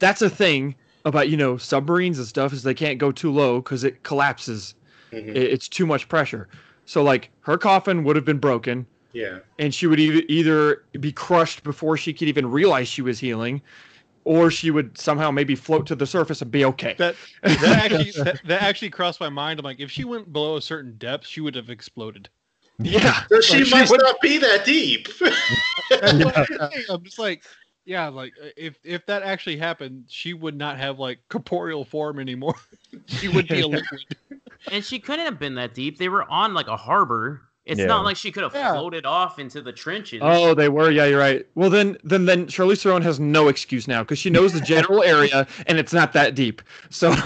that's a thing about you know submarines and stuff is they can't go too low because it collapses. Mhm. It, it's too much pressure. So like her coffin would have been broken, yeah and she would e- either be crushed before she could even realize she was healing, or she would somehow maybe float to the surface and be okay. That that actually that, that actually crossed my mind. I'm like, if she went below a certain depth, she would have exploded. yeah. so she Like, she must would- not be that deep That's I'm just like, yeah, like if if that actually happened, she would not have like corporeal form anymore. she would be a liquid. And she couldn't have been that deep. They were on like a harbor. It's Yeah. not like she could have Yeah. floated off into the trenches. Oh, they were. Yeah, you're right. Well, then, then, then Charlize Theron has no excuse now because she knows the general area and it's not that deep. So,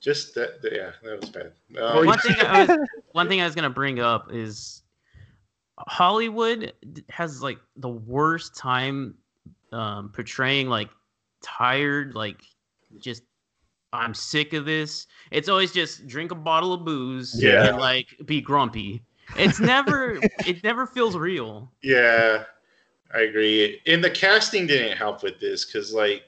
just that yeah that was bad um, one thing I was one thing I was gonna bring up is Hollywood has like the worst time um, portraying like tired, like just I'm sick of this. It's always just drink a bottle of booze Yeah. and like be grumpy. It's never it never feels real. Yeah, I agree. And the casting didn't help with this because, like,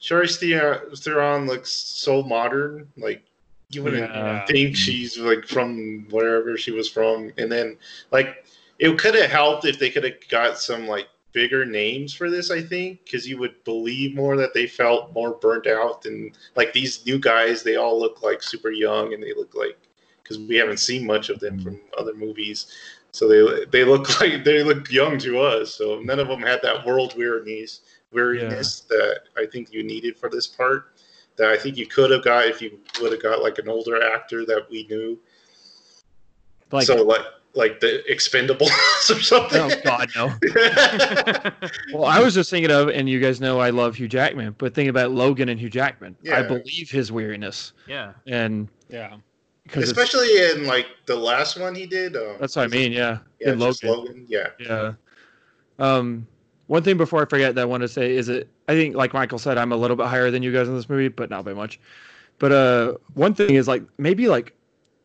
Charlize Theron- Theron looks so modern. Like, you wouldn't Yeah. think she's like from wherever she was from. And then, like, it could have helped if they could have got some like bigger names for this. I think because you would believe more that they felt more burnt out than like these new guys. They all look like super young and they look like because we haven't seen much of them mm-hmm. from other movies. So they they look like they look young to us. So none of them had that world weariness weariness that I think you needed for this part. That I think you could have got if you would have got like an older actor that we knew. Like, so like like the Expendables or something. oh God, no. Well, I was just thinking of, and you guys know I love Hugh Jackman, but thinking about Logan and Hugh Jackman, I believe his weariness, yeah. and Yeah. because Especially in like the last one he did. Um, that's what I mean. Yeah, Yeah, in Logan. Logan. Yeah. Yeah. Um, one thing before I forget that I want to say is it. I think, like Michael said, I'm a little bit higher than you guys in this movie, but not by much. But uh, one thing is like maybe like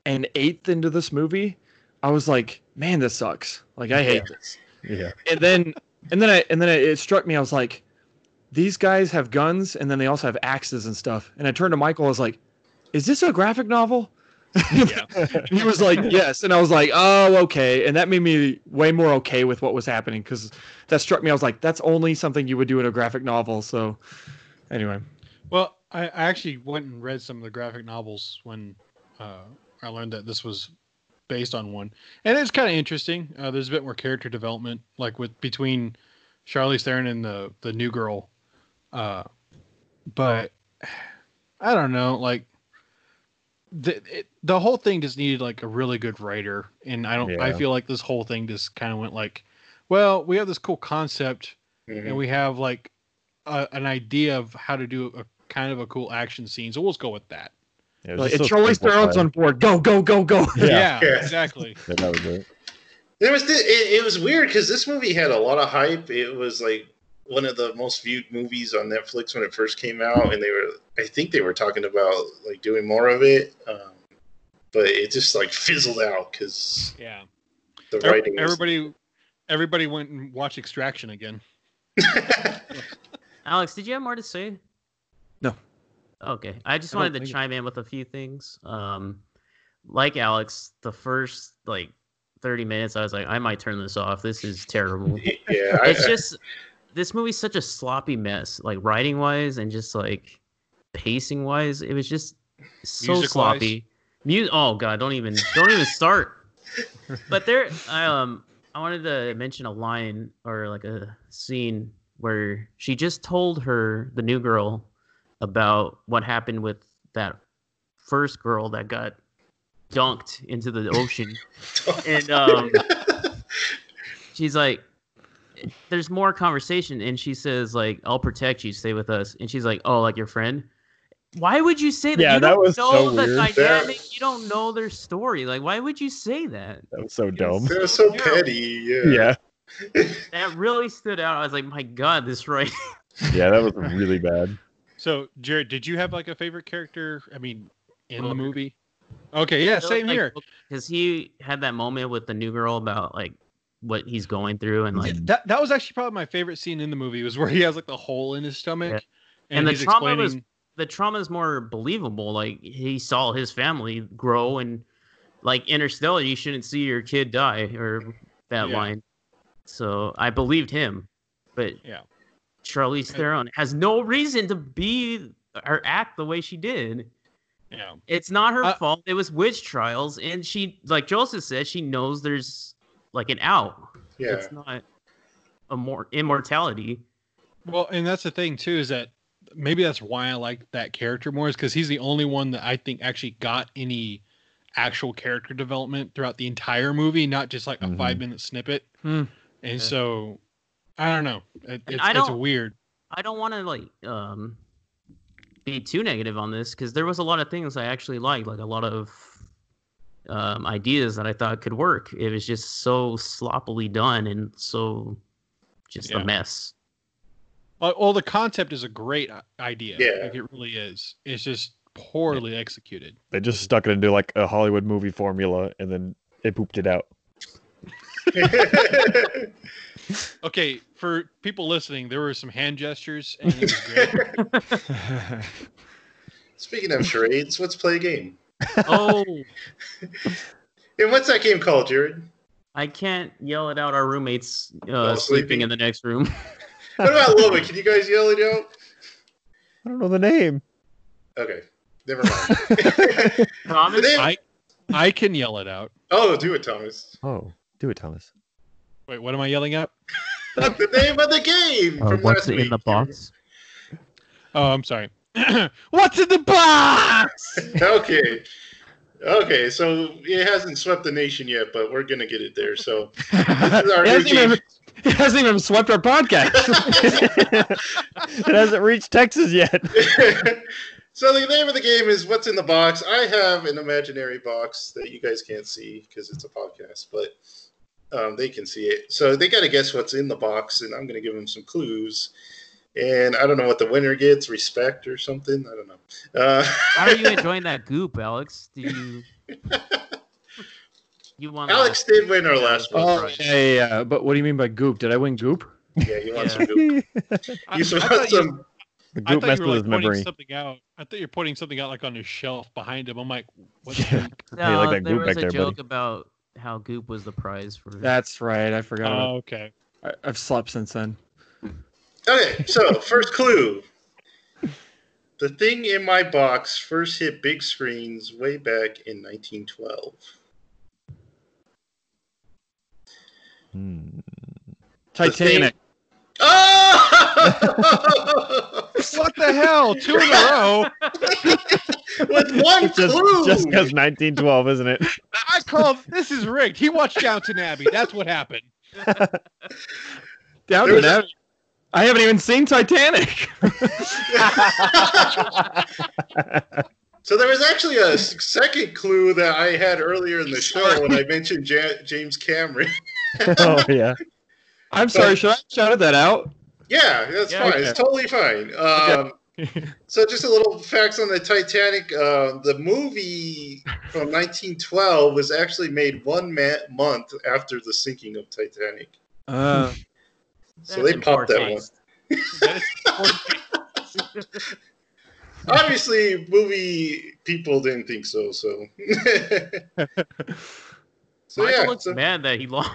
an eighth into this movie, I was like, man, this sucks. Like I hate this. Yeah. And then and then I and then it struck me. I was like, these guys have guns, and then they also have axes and stuff. And I turned to Michael. I was like, is this a graphic novel? Yeah. He was like, yes. And I was like, oh, okay. And that made me way more okay with what was happening because that struck me. I was like, that's only something you would do in a graphic novel. So, anyway, Well, I, I actually went and read some of the graphic novels when uh, I learned that this was based on one, and it's kind of interesting. Uh, there's a bit more character development, like with between Charlize Theron and the the new girl. Uh, but I don't know, like the it, the whole thing just needed like a really good writer, and I don't. I feel like this whole thing just kind of went like, well, we have this cool concept Mhm. and we have like a, an idea of how to do a kind of a cool action scene. So we'll just go with that. Yeah, it like, just it's so Charlize Theron's simplified. on board. Go, go, go, go. Yeah. Yeah, Yeah. exactly. Yeah, that was it. There was the, it, it was weird because this movie had a lot of hype. It was like one of the most viewed movies on Netflix when it first came out, and they were I think they were talking about like doing more of it, um, but it just like fizzled out because Yeah. the Every- writing. was- everybody, everybody went and watched Extraction again. Alex, did you have more to say? No. Okay. I just I wanted to think- chime in with a few things. Um, like Alex, the first like 30 minutes, I was like, I might turn this off. This is terrible. yeah, I, it's just this movie's such a sloppy mess, like writing wise and just like pacing wise. It was just so Music-wise? sloppy. Mu- oh god, don't even don't even start. But there, I um, I wanted to mention a line or like a scene where she just told her the new girl about what happened with that first girl that got dunked into the ocean, and um, she's like there's more conversation and she says like i'll protect you stay with us and she's like oh like your friend why would you say that Yeah, you that don't was know so the weird. dynamic you don't know their story like why would you say that That was so dumb. They're so petty. Yeah. Yeah. that really stood out i was like my god this right Yeah, that was really bad. So, Jared, did you have like a favorite character? I mean, in the movie? Okay, yeah, same here. because he had that moment with the new girl about like what he's going through and like Yeah, that that was actually probably my favorite scene in the movie was where he has like the hole in his stomach, Yeah. and, And the he's trauma was- the trauma is more believable. Like he saw his family grow, and like Interstellar, you shouldn't see your kid die, or that Yeah. line. So I believed him, but Yeah. Charlize Theron has no reason to be or act the way she did. Yeah, It's not her Uh, fault. It was witch trials, and she, like Joseph said, she knows there's like an out. Yeah. It's not a more immortality. well, and that's the thing too is that maybe that's why I like that character more is because he's the only one that I think actually got any actual character development throughout the entire movie, not just like a Mhm. five minute snippet. Hmm. And Yeah. so, I don't know. It, it's, I don't- weird. I don't want to like um be too negative on this because there was a lot of things I actually liked, like a lot of um, ideas that I thought could work. It was just so sloppily done and so just Yeah. a mess. Well, well, the concept is a great idea. Yeah. like it really is. It's just poorly executed. They just stuck it into like a Hollywood movie formula and then they pooped it out. Okay, for people listening, there were some hand gestures, and it was great. Speaking of charades, let's play a game. oh, And what's that game called, Jared? I can't yell it out. Our roommates uh, sleeping sleeping? in the next room. What about Loba? Can you guys yell it out? I don't know the name. Okay, never mind. Thomas, Name- I I can yell it out. oh, do it, Thomas. Oh, Do it, Thomas. Wait, what am I yelling at? That's the name of the game Uh, from what's last in the box? Oh, I'm sorry. What's in the box? okay. Okay, so it hasn't swept the nation yet, but we're gonna get it there. So it, our hasn't new even, it hasn't even swept our podcast. it hasn't reached Texas yet. so the name of the game is What's in the Box. I have an imaginary box that you guys can't see because it's a podcast, but um, they can see it. So they got to guess what's in the box, and I'm going to give them some clues. And I don't know what the winner gets, respect or something. I don't know. Uh, How are you enjoying that goop, Alex? Do you? You won. Alex did win our last one. oh, right? yeah, yeah, yeah. But what do you mean by goop? Did I win goop? Yeah, you want Yeah. some goop. You I want you, some. The I goop thought messed you were with like his pointing memory. something out. I thought you're pointing something out like on his shelf behind him. I'm like, what's Yeah. goop? No, you like that there goop was back a there, joke buddy. about how goop was the prize for. That's right. I forgot. Oh, okay. I, I've slept since then. Okay, so first clue. The thing in my box first hit big screens way back in 1912. Hmm. Titanic. Oh! What the hell? Two in a row. With one Just clue. just because 1912, isn't it? I called. This is rigged. He watched Downton Abbey. That's what happened. Down There to was a- I haven't even seen Titanic. so there was actually a second clue that I had earlier in the show when I mentioned Ja- James Cameron. oh yeah. I'm sorry. Should I have shouted that out? Yeah, that's Yeah, fine. It's totally fine. Um, so just a little facts on the Titanic. Uh, the movie from 1912 was actually made one ma- month after the sinking of Titanic. Uh, So they popped poor that one. taste. That is- Obviously, movie people didn't think so. So, so Michael yeah. looks so- mad that he lost.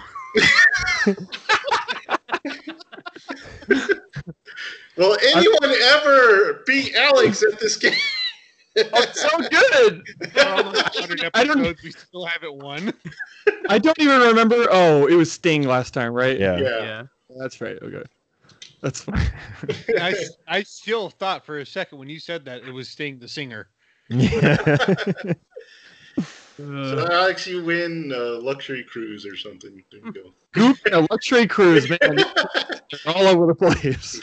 Will anyone ever beat Alex at this game? oh, it's so good. For almost 100 I don't- episodes, we still haven't won. I don't even remember. Oh, it was Sting last time, right? Yeah. yeah. Yeah. That's right. Okay. That's fine. I, I still thought for a second when you said that it was Sting the singer. So uh, Alex, you win a luxury cruise or something. There you go. Goop and a luxury cruise, man. All over the place.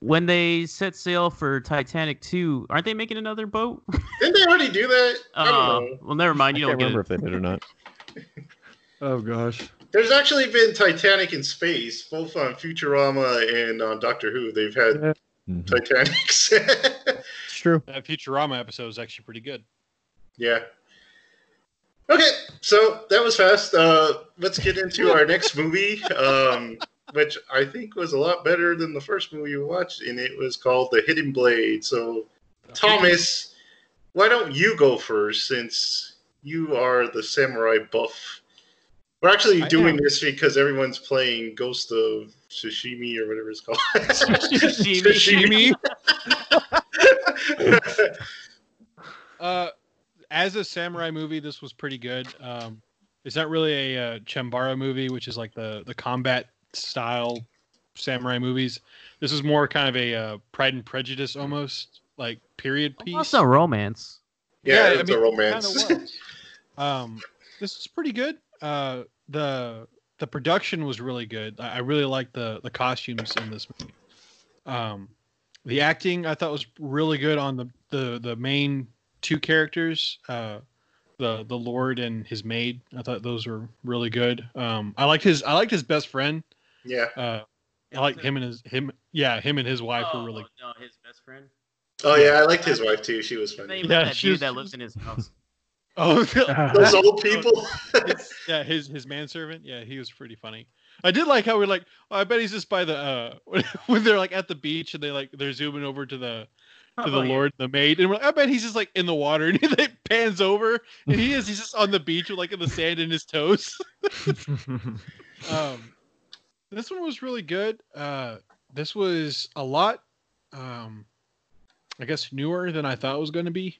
When they set sail for Titanic 2, aren't they making another boat? Didn't they already do that? Uh, well, never mind. I You can't don't get remember it. if they did or not. Oh gosh. There's actually been Titanic in space, both on Futurama and on Doctor Who. They've had Yeah. Mhm. Titanics. It's true. That Futurama episode is actually pretty good. yeah. Okay, so that was fast. Uh, let's get into our next movie, um, which I think was a lot better than the first movie we watched, and it was called The Hidden Blade. So, Thomas, why don't you go first since you are the samurai buff? We're actually I doing am. this because everyone's playing Ghost of Tsushima or whatever it's called. Sashimi. Uh, as a samurai movie, this was pretty good. Um, it's not really a uh, Chambara movie, which is like the the combat style samurai movies. This is more kind of a uh, Pride and Prejudice almost like period piece. Also romance. yeah, I it's mean, a romance. kinda um, this is pretty good. Uh, the the production was really good. I, I really liked the the costumes in this movie. Um, the acting I thought was really good on the the the main two characters. Uh, the the Lord and his maid. I thought those were really good. Um, I liked his I liked his best friend. Yeah. Uh, I liked him and his him yeah him and his wife were really no, his best friend. Oh yeah, I liked his wife too. She was funny. even Yeah, that she dude was- that lives in his house. oh Those old people. his- yeah, his his manservant. Yeah, he was pretty funny. I did like how we're like, oh, I bet he's just by the uh when they're like at the beach and they like they're zooming over to the to the Oh, yeah. Lord, the maid, and we're like, I bet he's just like in the water and he pans over and he is he's just on the beach with like in the sand in his toes. um, this one was really good. Uh, this was a lot, um, I guess newer than I thought it was going to be.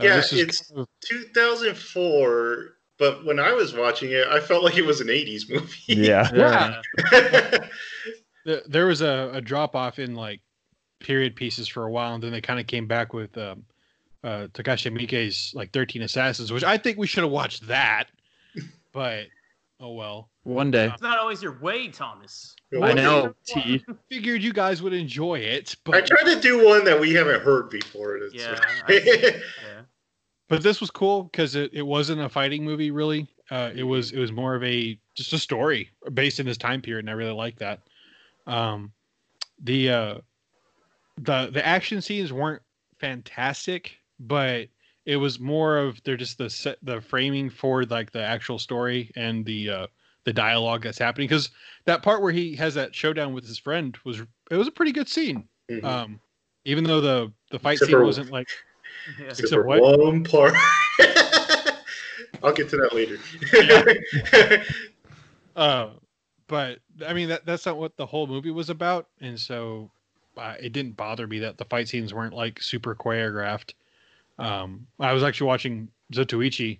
Uh, Yeah, this is it's- kind of- 2004, but when I was watching it, I felt like it was an '80s movie. Yeah. Yeah. The- There was a, a drop off in like period pieces for a while, and then they kind of came back with um, uh, Takashi Miike's like Thirteen Assassins, which I think we should have watched that. But oh well. One day. It's not always your way, Thomas. I know. T. Figured you guys would enjoy it, but I tried to do one that we haven't heard before. Yeah, Yeah. but this was cool because it, it wasn't a fighting movie really. Uh, it was it was more of a just a story based in this time period, and I really like that. Um, the uh, the the action scenes weren't fantastic, but it was more of they're just the set the framing for like the actual story and the uh, the dialogue that's happening because that part where he has that showdown with his friend was it was a pretty good scene. Mhm. Um, even though the the fight Except scene for- wasn't like Yeah. Except Except for what? one part. I'll get to that later. Uh, but I mean that that's not what the whole movie was about, and so uh, it didn't bother me that the fight scenes weren't like super choreographed. Um, I was actually watching Zatoichi,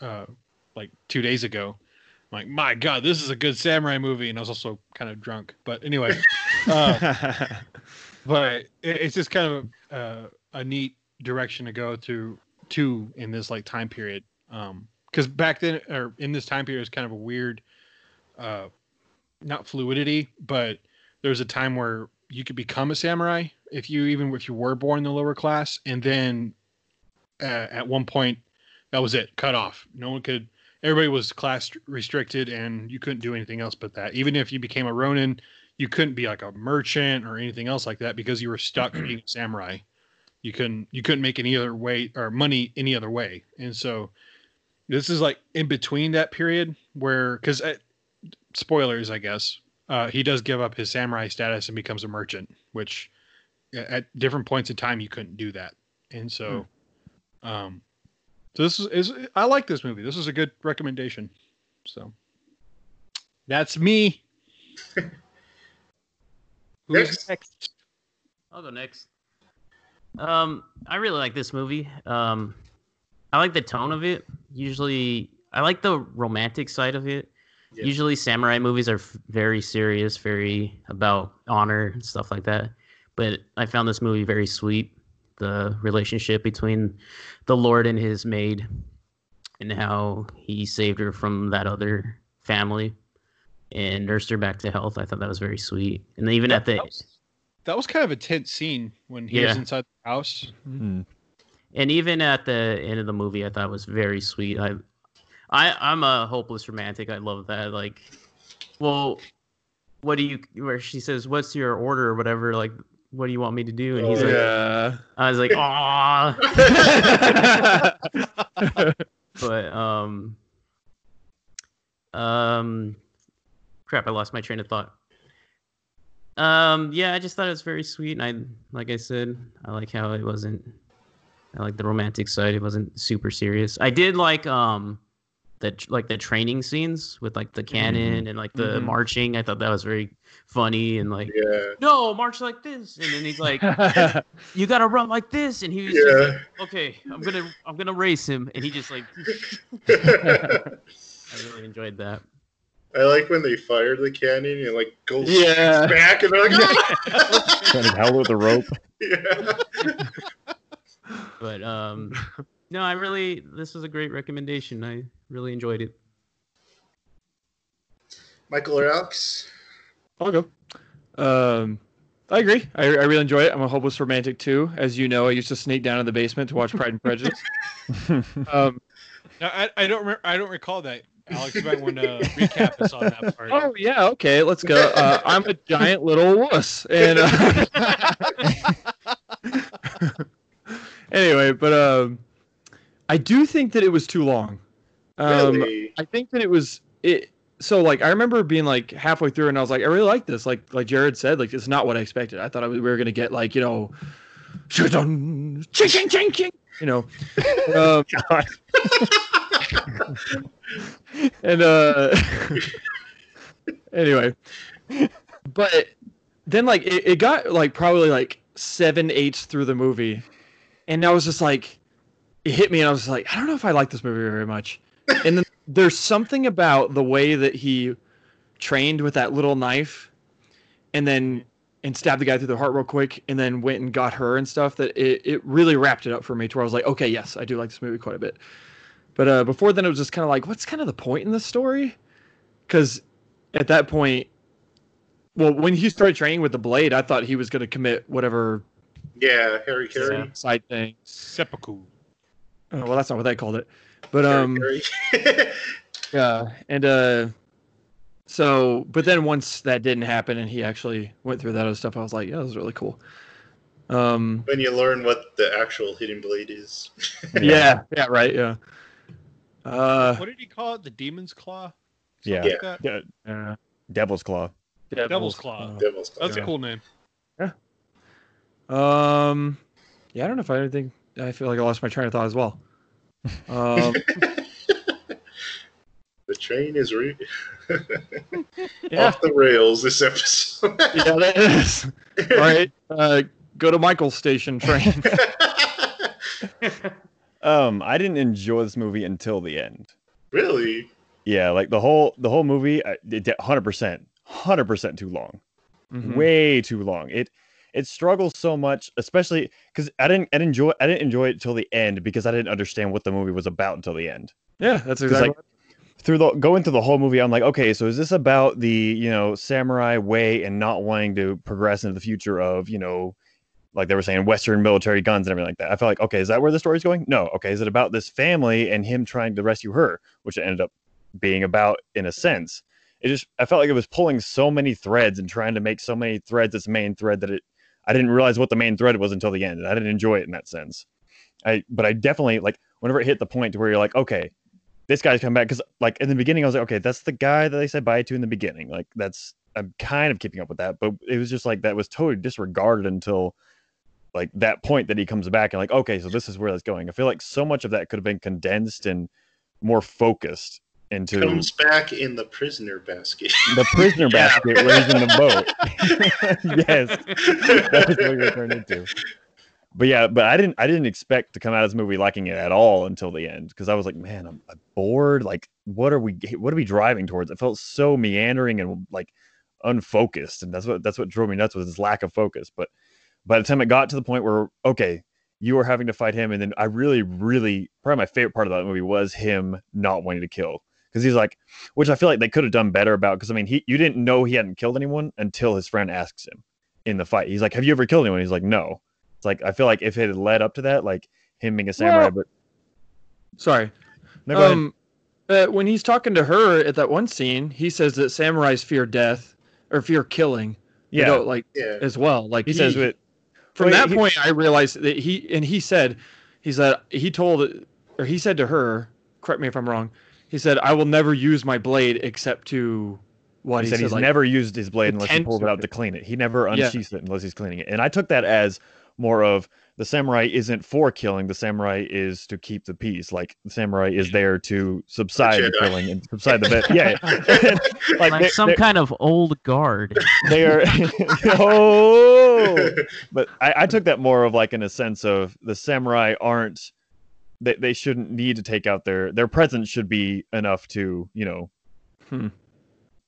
uh, like two days ago. I'm like, my God, this is a good samurai movie, and I was also kind of drunk. But anyway, uh, but it, it's just kind of uh, a neat direction to go to to in this like time period um because back then or in this time period is kind of a weird uh not fluidity but there was a time where you could become a samurai if you even if you were born in the lower class and then at one point that was it cut off. No one could everybody was class restricted and you couldn't do anything else but that. Even if you became a ronin you couldn't be like a merchant or anything else like that because you were stuck being a samurai. You couldn't you couldn't make any other way or money any other way. And so this is like in between that period where because uh, spoilers i guess uh, he does give up his samurai status and becomes a merchant which uh, at different points in time you couldn't do that. And so hmm. Um so this is, is i like this movie this is a good recommendation so that's me Who's Next. I'll go next. Um, I really like this movie. Um, I like the tone of it. Usually, I like the romantic side of it. Yeah. Usually, samurai movies are f- very serious, very about honor and stuff like that. But I found this movie very sweet. The relationship between the Lord and his maid, and how he saved her from that other family and nursed her back to health. I thought that was very sweet. And then even at the that was, that was kind of a tense scene when he was inside the house. Mm. and even at the end of the movie i thought was very sweet. I i i'm a hopeless romantic. I love that. Like well what do you where she says what's your order? or whatever like what do you want me to do? And he's Oh, like Yeah. i was like ah but um um crap i lost my train of thought. Um yeah i just thought it was very sweet. And i like i said i like how it wasn't i like the romantic side. It wasn't super serious. I did like um the like the training scenes with like the cannon and like the Mhm. marching i thought that was very funny and like Yeah. no march like this and then he's like you gotta run like this and he was Yeah. like, okay i'm gonna i'm gonna race him and he just like i really enjoyed that I like when they fire the cannon and like goes Yeah. back and they're like, "Ah!" Trying to hell with the rope. yeah. but um no i really this was a great recommendation i really enjoyed it Michael or Alex? I'll go. Um, I agree. I, I really enjoy it. I'm a hopeless romantic too. As you know, I used to sneak down in the basement to watch Pride and Prejudice. Um, No, I, I don't remember. I don't recall that. Alex, you might want to recap us on that part. oh yeah, okay, let's go. Uh, I'm a giant little wuss, and uh, anyway, but um, I do think that it was too long. Um, really? I think that it was it. So like I remember being like halfway through, and I was like, I really like this. Like like Jared said, like it's not what I expected. I thought I was, we were gonna get like you know, ching ching ching ching, you know. Um, and uh, anyway, but then like it, it got like probably like seven eighths through the movie, and I was just like, it hit me, and I was like, I don't know if I like this movie very much and then there's something about the way that he trained with that little knife, and then and stabbed the guy through the heart real quick, and then went and got her and stuff. That it, it really wrapped it up for me to where I was like, okay, yes, I do like this movie quite a bit. But uh, before then, it was just kind of like, what's kind of the point in the story? Because at that point, well, when he started training with the blade, I thought he was going to commit whatever Yeah, hara-kiri. side thing. Seppuku. Oh, well, that's not what they called it. But Harry um, Carey. yeah, and uh, so but then once that didn't happen, and he actually went through that other stuff, I was like, yeah, that was really cool. Um, when you learn what the actual hidden blade is. yeah, yeah, right, yeah. Uh, What did he call it? The Demon's Claw? Yeah. Like that? Yeah, yeah, Devil's Claw. Devil's Claw. Devil's Claw. That's a cool name. Yeah. Um, yeah, I don't know if I anything. I feel like I lost my train of thought as well. Um, The train is re- yeah, off the rails this episode. yeah, that is right. Uh, go to Michael's station train. Um, I didn't enjoy this movie until the end. really? Yeah, like the whole the whole movie, hundred percent, hundred percent too long, Mhm. way too long. It it struggles so much, especially because I didn't I didn't enjoy I didn't enjoy it till the end because I didn't understand what the movie was about until the end. Yeah, that's exactly. like, through the going through the whole movie, I'm like, okay, so is this about the you know samurai way and not wanting to progress into the future of you know, like they were saying, Western military guns and everything like that? I felt like, okay, is that where the story's going? No, okay, is it about this family and him trying to rescue her, which it ended up being about in a sense. It just I felt like it was pulling so many threads and trying to make so many threads its main thread that it I didn't realize what the main thread was until the end, and I didn't enjoy it in that sense. I but I definitely like whenever it hit the point to where you're like, okay, this guy's come back because like in the beginning I was like, okay, that's the guy that they said bye to in the beginning. Like that's I'm kind of keeping up with that, but it was just like that was totally disregarded until like that point that he comes back and like, okay, so this is where that's going. I feel like so much of that could have been condensed and more focused into Comes back in the prisoner basket. the prisoner basket where he's in the boat. yes, that's what you're turned into. But yeah, but I didn't I didn't expect to come out of this movie liking it at all until the end because I was like, man, I'm, I'm bored. Like, what are we what are we driving towards? It felt so meandering and like unfocused, and that's what that's what drove me nuts was this lack of focus. But by the time it got to the point where okay, you are having to fight him, and then I really, really probably my favorite part of that movie was him not wanting to kill because he's like, which I feel like they could have done better about because I mean he you didn't know he hadn't killed anyone until his friend asks him in the fight. He's like, "Have you ever killed anyone?" He's like, "No." It's like I feel like if it had led up to that, like him being a samurai, Well- but Sorry. no, go ahead. um, uh, when he's talking to her at that one scene, he says that samurais fear death or fear killing. You yeah, know, like yeah. as well. Like he says it. from well, that he- point, I realized that he and he said, he said he told or he said to her, correct me if I'm wrong. He said, "I will never use my blade except to what He said he's like, never used his blade unless he pretend pulls it out to clean it. He never Yeah. it unless he's cleaning it. And I took that as more of the samurai isn't for killing. The samurai is to keep the peace. Like the samurai is there to subside the Jedi. killing and subside the bit. Yeah, like, like they, some they- kind of old guard. they are. oh, but I, I took that more of like in a sense of the samurai aren't. They, they shouldn't need to take out their their presence should be enough to you know Hmm.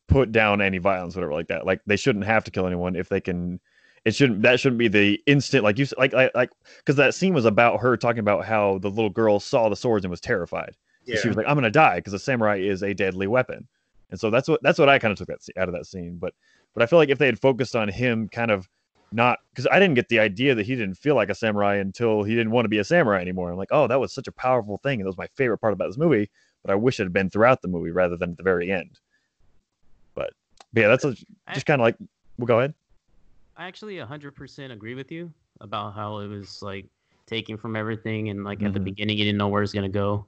put down any violence whatever like that like they shouldn't have to kill anyone if they can it shouldn't that shouldn't be the instant like you like like like because that scene was about her talking about how the little girl saw the swords and was terrified yeah. she was like i'm gonna die because a samurai is a deadly weapon and so that's what that's what i kind of took that out of that scene but but i feel like if they had focused on him kind of not because i didn't get the idea that he didn't feel like a samurai until he didn't want to be a samurai anymore i'm like oh that was such a powerful thing and that was my favorite part about this movie but i wish it had been throughout the movie rather than at the very end but, but yeah that's a, just kind of like well go ahead I actually 100% agree with you about how it was like taken from everything and like at the Mhm. beginning you didn't know where it's going to go.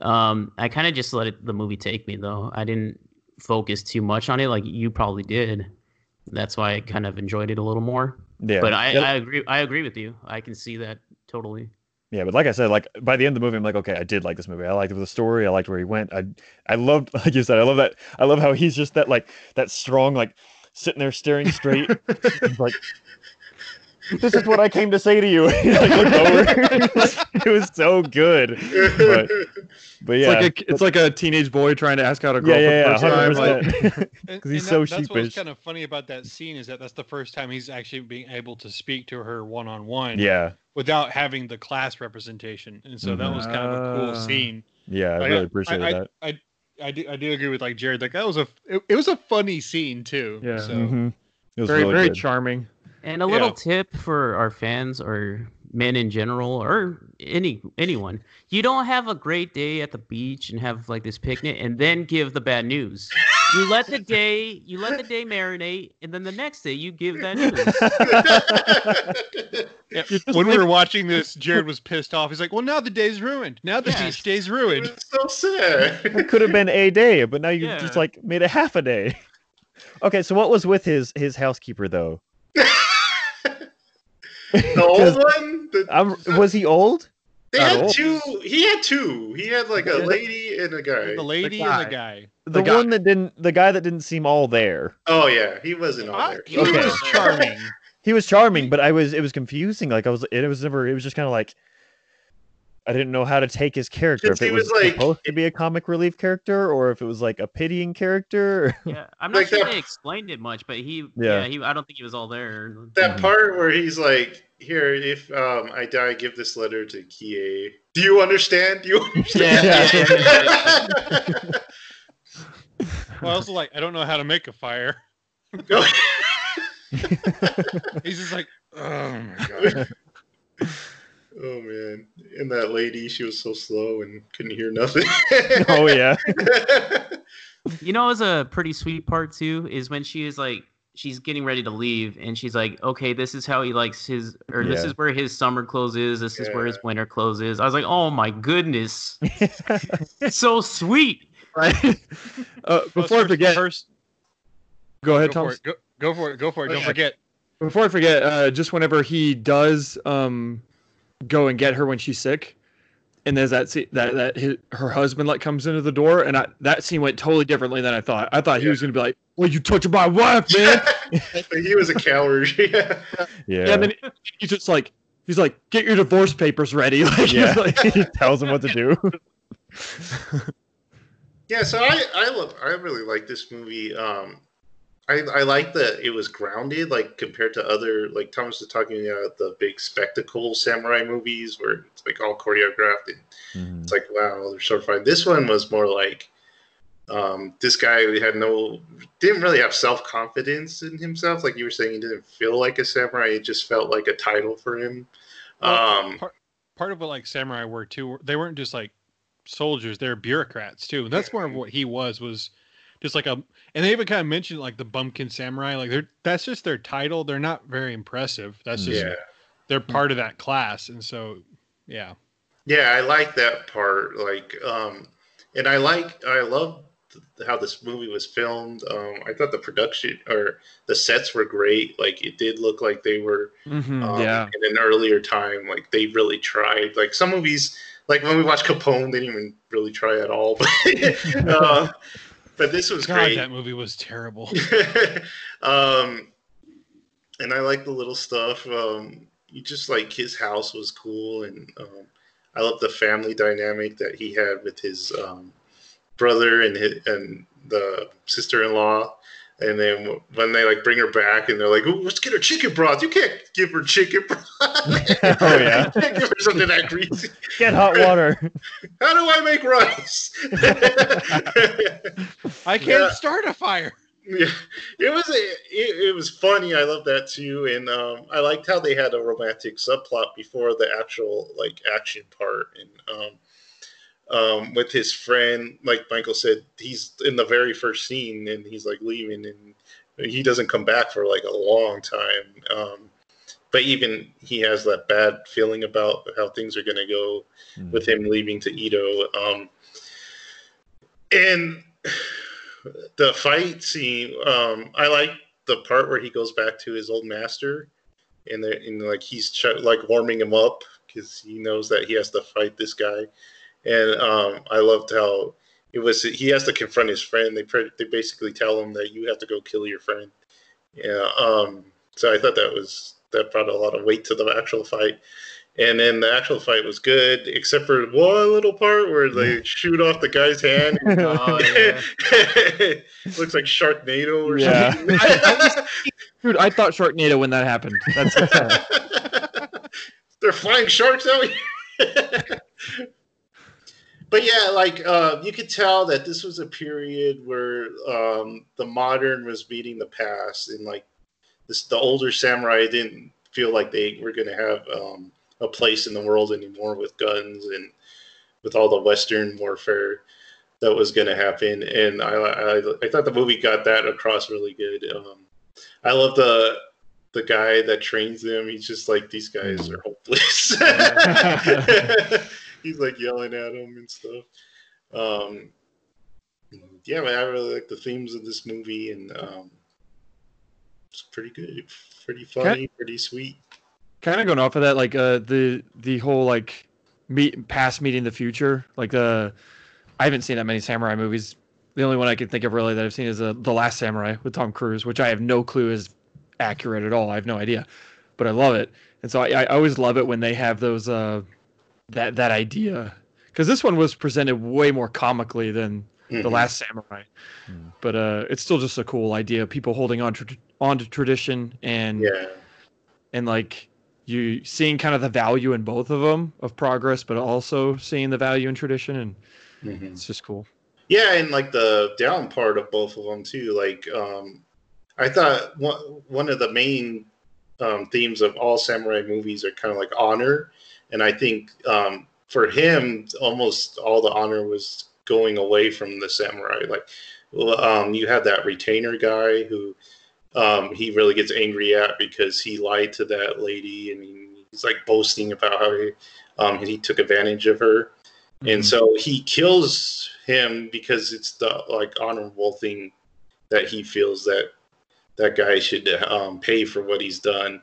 Um I kind of just let it, the movie take me though. I didn't focus too much on it like you probably did. That's why I kind of enjoyed it a little more. yeah But I. I agree I agree with you. I can see that totally. Yeah, but like I said, like by the end of the movie, I'm like, okay, I did like this movie. I liked the story. I liked where he went. I, I loved, like you said, I love that. I love how he's just that like that strong, like sitting there staring straight, like this is what I came to say to you. Like, looked over. it was so good. But, but yeah, It's like a, it's like a teenage boy trying to ask out a girl yeah, for yeah, the yeah, time. hundred percent. 'Cause he's and so that- That's what's kind of funny about that scene is that that's the first time he's actually being able to speak to her one on one. Yeah, Without having the class representation, and so that was kind of a cool Ah. scene. yeah, I Like, really appreciated I, that. I, I, I do, I do agree with like Jared. Like that was a, it, it was a funny scene too. Yeah. So Mhm. It was very really very good. charming. And a little Yeah. tip for our fans or men in general or any anyone. You don't have a great day at the beach and have like this picnic and then give the bad news. You let the day you let the day marinate and then the next day you give that news. yeah, when we were watching this, Jared was pissed off. He's like, "Well, now the day's ruined. Now the Yes. beach day's It ruined." was so sad. it could have been a day, but now you Yeah. just like made it half a day. Okay, so what was with his his housekeeper though? The old one. The, I'm, was he old? they not had old. two. He had two. He had like a Yeah. lady and a guy. The lady and guy. the guy. The, The guy. one that didn't, the guy that didn't seem all there. Oh yeah, he wasn't on I- there. he Okay. was charming. He was charming, but I was it was confusing. Like I was, it was never. It was just kind of like I didn't know how to take his character. Since If it was, was, like- supposed to be a comic relief character, or if it was like a pitying character. Yeah, I'm not Like sure that- they explained it much, but he Yeah. yeah, he I don't think he was all there. That Mhm. part where he's like, "Here, if um, I die, give this letter to Kie." Do you understand? Do you understand? Yeah, Well, I was like, I don't know how to make a fire. He's just like, oh my god. Oh man! And that lady, she was so slow and couldn't hear nothing. oh yeah, You know, it was a pretty sweet part too. Is when she is like, she's getting ready to leave, and she's like, "Okay, this is how he likes his, or this is where his summer clothes is. This is where his winter clothes is." I was like, "Oh my goodness, so sweet." Right. uh, before I First- forget, first, go ahead, go Tom. for. Go, go for it. Go for it. Don't Okay. forget. Before I forget, uh, just whenever he does um, go and get her when she's sick, and there's that scene, that that his, her husband like comes into the door, and I, that scene went totally differently than I thought. I thought he Yeah. was gonna be like, "Well, you touching my wife, man." he was a coward. Yeah. yeah. yeah. And then he's just like, he's like, "Get your divorce papers ready." Like, yeah. like, he tells him what to do. Yeah, so I I love I really like this movie. Um, I I like that it was grounded, like compared to other like Thomas was talking about the big spectacle samurai movies where it's like all choreographed and Mhm. it's like wow they're so fine. This one was more like um, this guy had no didn't really have self confidence in himself. Like you were saying, he didn't feel like a samurai. It just felt like a title for him. Well, Um, part, part of what like samurai were too. They weren't just like soldiers; they're bureaucrats too. And that's more of what he was. Was just like a. And they even kind of mentioned like the bumpkin samurai. Like they're that's just their title. They're not very impressive. That's just yeah. they're part of that class. And so, yeah. Yeah, I like that part. Like, um, and I like, I love how this movie was filmed. Um, I thought the production or the sets were great. Like, it did look like they were Mhm, um, yeah. in an earlier time. Like, they really tried. Like some movies, like when we watched Capone, they didn't even really try at all. But, uh, but this was God, great. that movie was terrible. um, and I like the little stuff. Um, you just like his house was cool, and um, I love the family dynamic that he had with his um, brother and his, and the sister-in-law. And then when they like bring her back, and they're like, let's get her chicken broth." You can't give her chicken broth. Oh, yeah. you can't give her something that greasy. Get hot water. How do I make rice? I can't Yeah. start a fire. Yeah, it was a, it, it was funny. I love that too, and um, I liked how they had a romantic subplot before the actual like action part, and um, um, with his friend, like Michael said, he's in the very first scene, and he's like leaving, and he doesn't come back for like a long time. Um, but even he has that bad feeling about how things are going to go with him leaving to Edo. Um, and the fight scene, um, I like the part where he goes back to his old master, and, and like he's ch- like warming him up because he knows that he has to fight this guy. And um, I loved how it was. He has to confront his friend. They pre- they basically tell him that you have to go kill your friend. Yeah. Um, so I thought that was that brought a lot of weight to the actual fight. And then the actual fight was good, except for one little part where they shoot off the guy's hand. Oh, yeah. Looks like Sharknado or Yeah. something. Dude, I thought Sharknado when that happened. That's They're flying sharks out here. But yeah, like uh, you could tell that this was a period where um, the modern was beating the past, and like this, the older samurai didn't feel like they were going to have um, a place in the world anymore with guns and with all the Western warfare that was going to happen. And I, I, I thought the movie got that across really good. Um, I love the the guy that trains them. He's just like these guys are hopeless. He's like yelling at him and stuff. Um, yeah, man, I really like the themes of this movie, and um, it's pretty good, pretty funny, pretty sweet. kind of going off of that, like uh, the the whole like meet past meeting the future. Like uh, I haven't seen that many samurai movies. The only one I can think of really that I've seen is uh, the Last Samurai with Tom Cruise, which I have no clue is accurate at all. I have no idea, but I love it. And so I, I always love it when they have those uh, that that idea because this one was presented way more comically than the Mhm. Last Samurai, Hmm. but uh, it's still just a cool idea. People holding on to on to tradition and Yeah, and like you seeing kind of the value in both of them of progress, but also seeing the value in tradition, and Mhm. it's just cool. yeah, and like the down part of both of them too. Like, um, I thought one one of the main um, themes of all samurai movies are kind of like honor, and I think um, for him, almost all the honor was going away from the samurai. Like, um, you have that retainer guy who um, he really gets angry at because he lied to that lady, and he, he's like boasting about how he um, he took advantage of her, and so he kills him because it's the like honorable thing that he feels that that guy should um, pay for what he's done,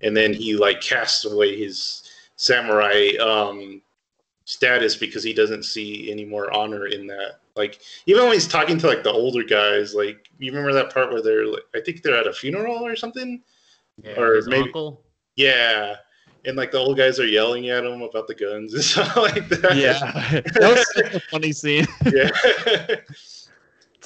and then he like casts away his samurai um, status because he doesn't see any more honor in that. Like even when he's talking to like the older guys, like you remember that part where they're like, I think they're at a funeral or something. Yeah, Or his maybe- uncle. Yeah. And like the old guys are yelling at him about the guns and stuff like that. Yeah, that was such a funny scene. yeah.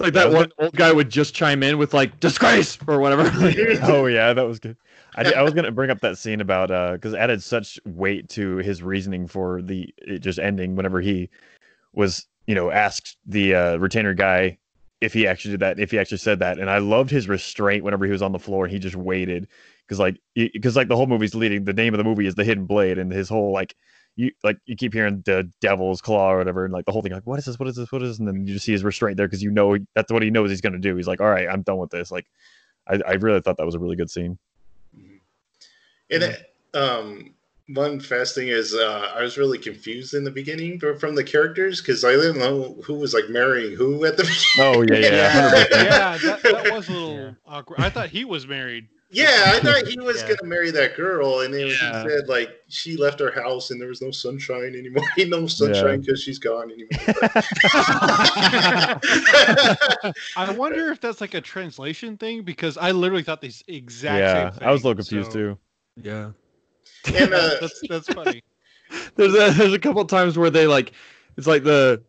It's like that one old guy would just chime in with like disgrace or whatever. oh yeah, that was good. I, did- I was gonna bring up that scene about uh because it added such weight to his reasoning for the it just ending whenever he was you know asked the uh, retainer guy if he actually did that if he actually said that and I loved his restraint whenever he was on the floor and he just waited because like because like the whole movie's leading the name of the movie is the hidden blade and his whole like you like you keep hearing the devil's claw or whatever and like the whole thing like what is this what is this what is this and then you just see his restraint there because you know that's what he knows he's gonna do he's like all right I'm done with this like I, I really thought that was a really good scene And it, um, one fast thing is, uh, I was really confused in the beginning fr- from the characters because I didn't know who was like marrying who at the beginning. Oh yeah, yeah, Yeah. yeah, that, that was a little awkward. I thought he was married. Yeah, I thought he was Yeah. gonna marry that girl, and then Yeah. he said like she left our house and there was no sunshine anymore. Ain't no sunshine because she's gone anymore. I wonder if that's like a translation thing because I literally thought the exact yeah. same thing. I was a little confused so- too. yeah. and uh, That's that's funny. There's a there's a couple times where they like it's like the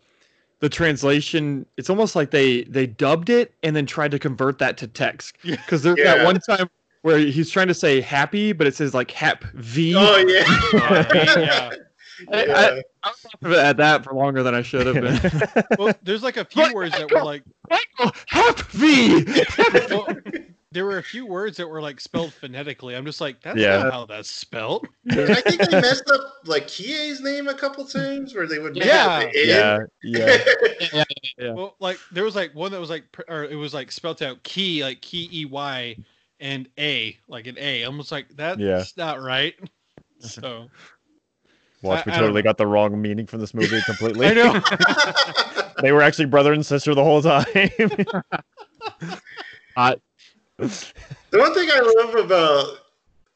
the translation it's almost like they they dubbed it and then tried to convert that to text because there's Yeah. that one time where he's trying to say happy but it says like hap v oh yeah, oh, yeah. I- yeah. I was off at that for longer than I should have been. Well, there's like a few words that were like Michael, hap v. well, there were a few words that were like spelled phonetically. I'm just like, that's Yeah. not how that's spelled. I think they messed up like Kie's name a couple times where they would make Yeah. yeah, yeah. Yeah. Well, like there was like one that was like, pr- or it was like spelled out key, like key e y, and a, like an a. I'm just like, that's Yeah. not right. So Watch, we I- I totally know. got the wrong meaning from this movie completely. I know. they were actually brother and sister the whole time. The one thing I love about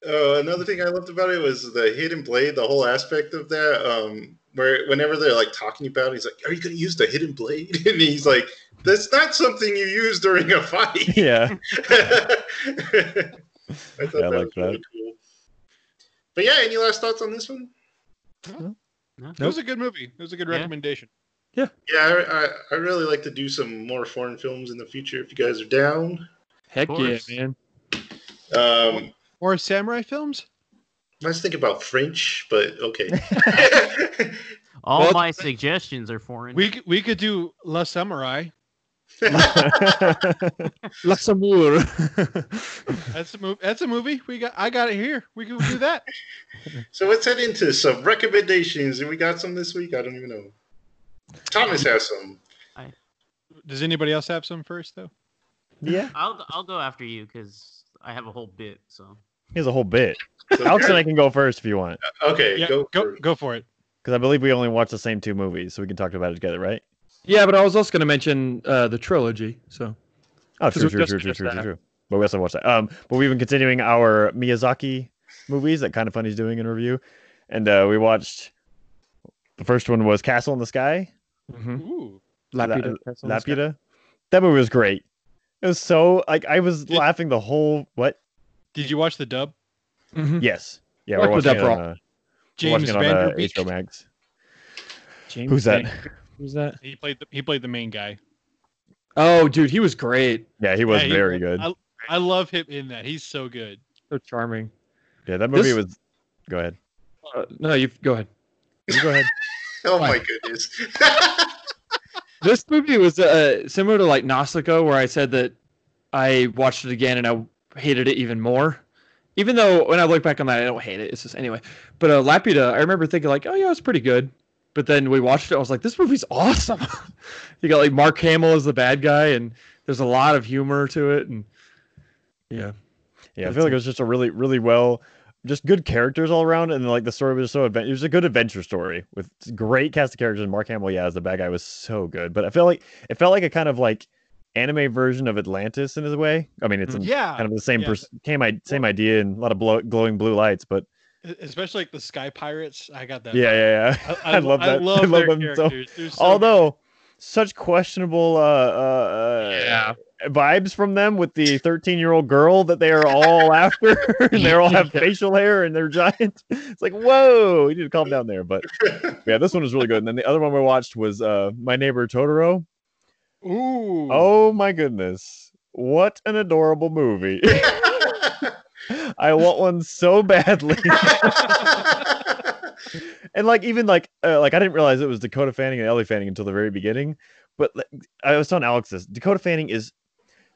uh, another thing I loved about it was the hidden blade, the whole aspect of that. Um, where whenever they're like talking about it, he's like, "Are you going to use the hidden blade?" And he's like, "That's not something you use during a fight." yeah. I thought thought Yeah, I that like was really cool. But yeah, any last thoughts on this one? No? It was a good movie. It was a good Yeah. recommendation. Yeah, I, I, I really like to do some more foreign films in the future if you guys are down. Heck yeah, man. Um, Or samurai films. I was thinking about French, but okay. All Well, my suggestions are foreign. We could, we could do La Samurai. La Luxembourg. That's a movie. That's a movie. We got. I got it here. We can do that. so let's head into some recommendations. And we got some this week. I don't even know. Thomas has some. I... Does anybody else have some first though? yeah, I'll I'll go after you because I have a whole bit. So he has a whole bit. Alex and I can go first if you want, Okay, Yeah, go. go for go, for it. because I believe we only watched the same two movies, so we can talk about it together, right? yeah, but I was also going to mention uh, the trilogy. So Oh, 'Cause true, we true, true, true, true, true, true. But we also watched that. Um, but we've been continuing our Miyazaki movies that Kind of Funny's doing in review, and uh, we watched. The first one was Castle in the Sky, mhm. Ooh. Laputa. La- Castle in the Sky. Laputa. That movie was great. It was so like I was Did- laughing the whole what? Did you watch the dub? Mhm. Yes, yeah, Like we're watching it on, Roll. uh, we're James watching it on uh, HBO Max. James Who's that? Van- Who's that? He played the he played the main guy. Oh, dude, he was great. Yeah, he was Yeah, he- very good. I, I love him in that. He's so good. So charming. yeah, that movie This- was. Go ahead. Uh, no, you go ahead. You go ahead. Oh my goodness. This movie was uh, similar to like Nausicaa, where I said that I watched it again and I hated it even more. Even though when I look back on that, I don't hate it. It's just anyway. But uh, Laputa, I remember thinking like, oh yeah, it's pretty good. But then we watched it. I was like, this movie's awesome. you got like Mark Hamill as the bad guy, and there's a lot of humor to it, and yeah, Yeah, I feel like it. was just a really, really well, just good characters all around, and like the story was so advent. It was a good adventure story with great cast of characters. Mark Hamill, yeah, as the bad guy was so good. But I feel like it felt like a kind of like anime version of Atlantis in a way. I mean, it's in Yeah. kind of the same yeah. pers- same, i- same idea and a lot of blow- glowing blue lights. But Especially like the Sky Pirates. I got that. yeah, yeah, yeah. I, I, love that. I love, I love their them so. characters. They're so Although such questionable uh, uh, uh, Yeah. vibes from them with the 13 year old girl that they are all after and they all have Yeah. facial hair and they're giant it's like whoa you need to calm down there but yeah this one was really good and then the other one we watched was uh my neighbor totoro Ooh. oh my goodness what an adorable movie i want one so badly and like even like uh, like I didn't realize it was Dakota Fanning and Elle Fanning until the very beginning. But like, I was telling Alex this. Dakota Fanning is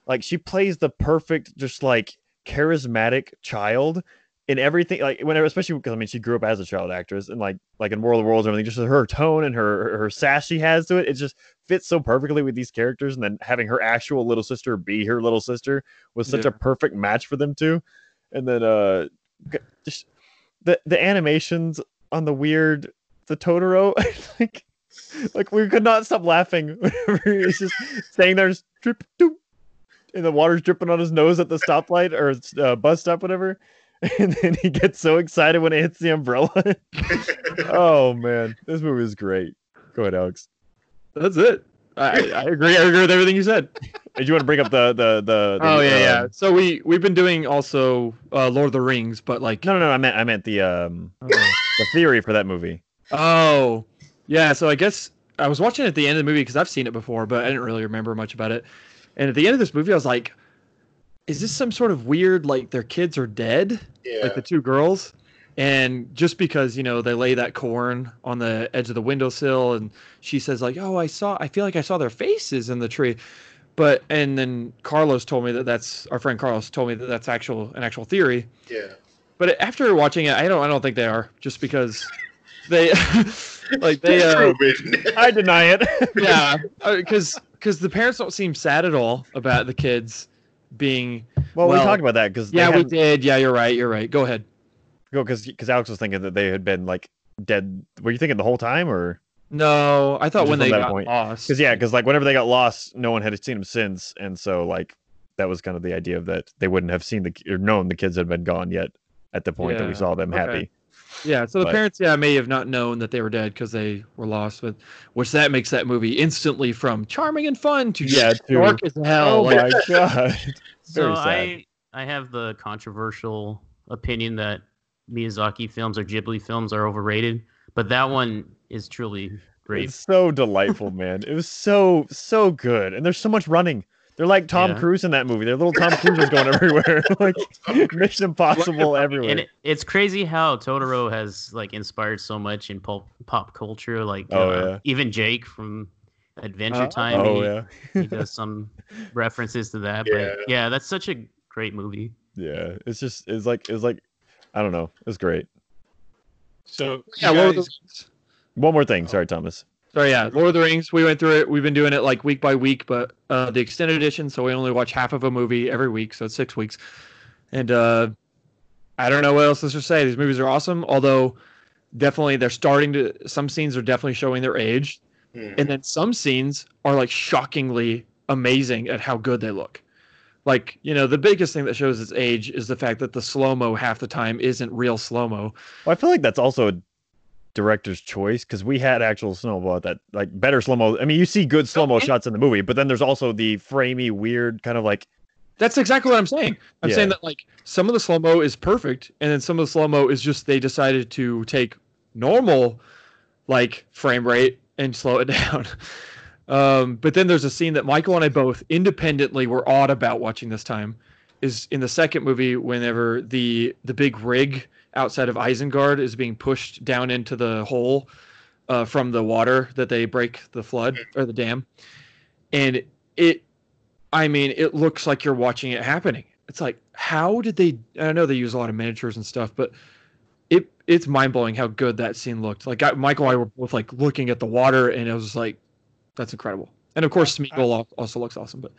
like she plays the perfect, just like charismatic child in everything. Like whenever, especially because I mean she grew up as a child actress and like like in World of Worlds and everything. Just her tone and her her sass she has to it, it just fits so perfectly with these characters. And then having her actual little sister be her little sister was such Yeah. a perfect match for them too. And then uh, just the the animations on the weird the Totoro like like we could not stop laughing whenever he's just staying there just drip doop and the water's dripping on his nose at the stoplight or uh, bus stop whatever and then he gets so excited when it hits the umbrella oh man this movie is great go ahead alex that's it. I, I agree. I agree with everything you said. did you want to bring up the the the, the Oh yeah, yeah. um, So we we've been doing also uh, Lord of the Rings, but like no no no i meant i meant the um the theory for that movie Oh, yeah. So I guess I was watching it at the end of the movie because I've seen it before, but I didn't really remember much about it. And at the end of this movie, I was like, "Is this some sort of weird like their kids are dead, yeah. like the two girls?" And just because you know they lay that corn on the edge of the windowsill, and she says like, "Oh, I saw. I feel like I saw their faces in the tree." But and then Carlos told me that that's our friend Carlos told me that that's actual an actual theory. yeah. But after watching it, I don't I don't think they are just because they like they uh, i deny it yeah because because the parents don't seem sad at all about the kids being well, we talked about that because yeah we did. Yeah you're right. You're right. Go ahead. Go because because alex was thinking that they had been like dead. Were you thinking the whole time or? No i thought when they got point. lost. Because yeah, because like whenever they got lost, no one had seen them since, and so like that was kind of the idea of that they wouldn't have seen the or known the kids had been gone yet at the point that we saw them okay. happy. Yeah so the but- parents yeah may have not known that they were dead because they were lost but which that makes that movie instantly from charming and fun to Yeah, to- dark as hell Oh like, my god! so I I have the controversial opinion that Miyazaki films or Ghibli films are overrated, but that one is truly great. It's so delightful, man. It was so so good, and there's so much running. They're like Tom Yeah. Cruise in that movie. They're little Tom Cruises going everywhere, like Mission Impossible everywhere. And it, it's crazy how Totoro has like inspired so much in pop pop culture. Like Oh, uh, yeah. even Jake from Adventure Uh, Time. oh he, yeah, he does some references to that. Yeah. But yeah, that's such a great movie. yeah. It's just it's like it's like I don't know. It's great. So Yeah, you Lord of the guys- One more thing. Sorry, Thomas. So yeah, Lord of the Rings. We went through it. We've been doing it like week by week, but uh, the extended edition. So we only watch half of a movie every week, so it's six weeks. And uh, I don't know what else to say. These movies are awesome. Although definitely they're starting to. Some scenes are definitely showing their age, Mhm. and then some scenes are like shockingly amazing at how good they look. Like you know, the biggest thing that shows its age is the fact that the slow mo half the time isn't real slow mo. Well, I feel like that's also a director's choice because we had actual slow mo that like better slow mo. I mean, you see good slow mo Okay. shots in the movie, but then there's also the framey, weird kind of like That's exactly what I'm saying. I'm Yeah. saying that like some of the slow mo is perfect, and then some of the slow mo is just they decided to take normal like frame rate and slow it down. Um, but then there's a scene that Michael and I both independently were awed about watching this time. Is in the second movie whenever the the big rig outside of Isengard is being pushed down into the hole uh, from the water that they break the flood or the dam, and it I mean, it looks like you're watching it happening. It's like, how did they? I know they use a lot of miniatures and stuff, but it it's mind blowing how good that scene looked. Like I, Michael and I were both like looking at the water, and it was like, that's incredible. And of course, I- Smeagol also looks awesome. But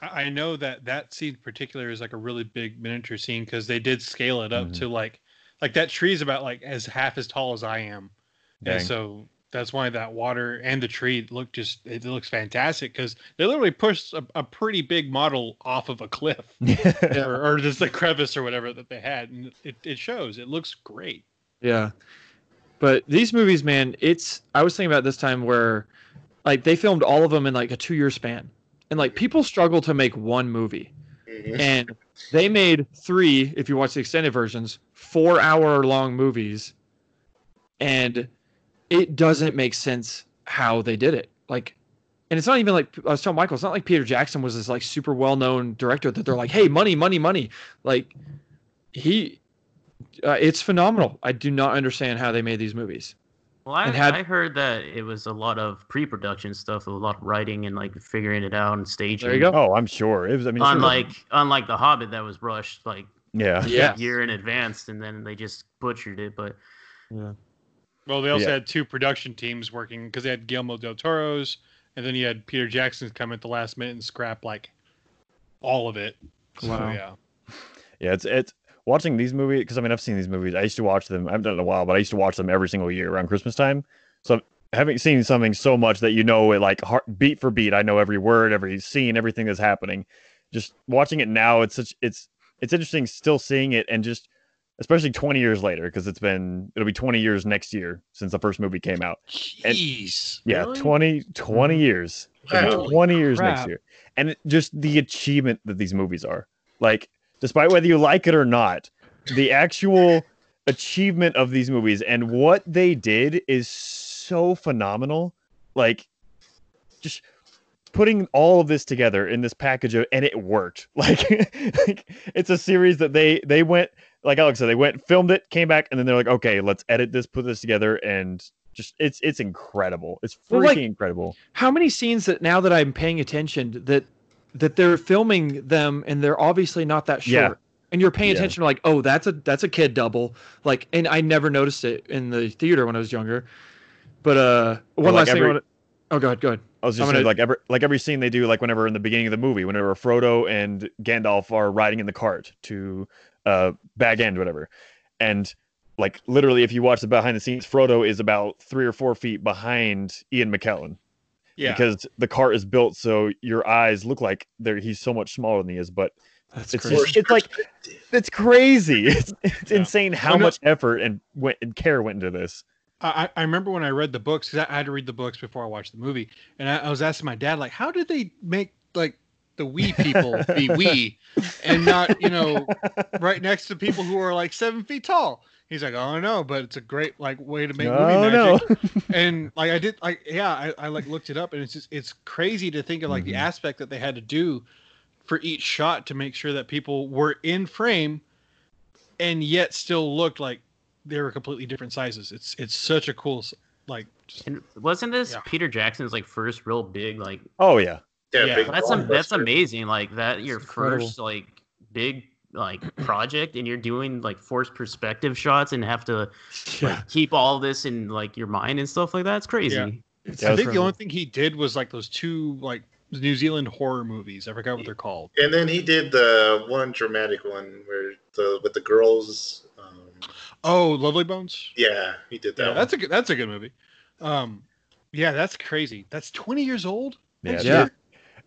I I know that that scene in particular is like a really big miniature scene because they did scale it up Mhm. to like like that tree's about like as half as tall as I am, Dang. and so that's why that water and the tree look just it looks fantastic because they literally pushed a, a pretty big model off of a cliff or, or just a crevice or whatever that they had, and it, it shows. It looks great. yeah, but these movies, man, it's. I was thinking about this time where, like, they filmed all of them in like a two year span, and like people struggle to make one movie. Mhm. and they made three if you watch the extended versions four hour long movies and it doesn't make sense how they did it. Like and it's not even like i was telling michael it's not like peter jackson was this like super well known director that they're like hey money money money. Like he uh, it's phenomenal. I do not understand how they made these movies. Well, I, had- I heard that it was a lot of pre-production stuff, a lot of writing and like figuring it out and staging. there you go. Oh, I'm sure. It was. I mean, it's- Unlike unlike The Hobbit, that was rushed like yeah, Yeah. year in advance, and then they just butchered it. But yeah, Well, they also Yeah. had two production teams working because they had Guillermo del Toro's, and then you had Peter Jackson's come at the last minute and scrap like all of it. So, Wow. yeah. yeah. It's it's watching these movies because I mean I've seen these movies. I used to watch them. I haven't done it in a while, but I used to watch them every single year around Christmas time. So having seen something so much that you know it like heart, beat for beat, I know every word, every scene, everything that's happening. Just watching it now, it's such it's it's interesting still seeing it and just especially 20 years later because it's been it'll be 20 years next year since the first movie came out. And- Jeez. Yeah, Really? 20 20 mm-hmm. years. Wow. 20 years next year. And it, just the achievement that these movies are. Like despite whether you like it or not, the actual achievement of these movies and what they did is so phenomenal. Like just putting all of this together in this package of, and it worked. Like, like it's a series that they they went like Alex said, they went filmed it, came back, and then they're like, okay, let's edit this, put this together, and just it's it's incredible. It's freaking Well, like- incredible. how many scenes that now that i'm paying attention that that they're filming them and they're obviously not that short Yeah. and you're paying Yeah. attention like oh that's a that's a kid double like and i never noticed it in the theater when i was younger but uh one like last thing I wanna- oh go ahead go ahead I was just I'm saying, gonna- like every like every scene they do, like whenever in the beginning of the movie, whenever Frodo and Gandalf are riding in the cart to uh Bag End, whatever, and like literally, if you watch the behind the scenes, Frodo is about three or four feet behind Ian McKellen Yeah. because the cart is built so your eyes look like they're he's so much smaller than he is, but that's it's crazy just it's like it's crazy. It's it's Yeah. insane how much effort and went and care went into this. I, I remember when I read the books because I, I had to read the books before I watched the movie, and I, I was asking my dad like, how did they make like the we people be we, and not you know right next to people who are like seven feet tall. He's like, oh no, but it's a great like way to make movie Oh no. magic. and like I did, like yeah, I, I like looked it up, and it's just it's crazy to think of like the Mhm. aspect that they had to do for each shot to make sure that people were in frame, and yet still looked like they were completely different sizes. It's it's such a cool like. just- And wasn't this Yeah. Peter Jackson's like first real big like Oh yeah. Yeah, Yeah. that's am- that's amazing like that your incredible. first like big like project and you're doing like forced perspective shots and have to Yeah. like keep all this in like your mind and stuff like that it's crazy Yeah. It's Yeah, I it was think the only thing he did was like those two like New Zealand horror movies. I forgot what they're called. And then he did the one dramatic one where the with the girls. Oh, Lovely Bones. yeah, he did that. Yeah, that's a good. That's a good movie. Um, yeah, that's crazy. That's twenty years old. Yeah. Yeah.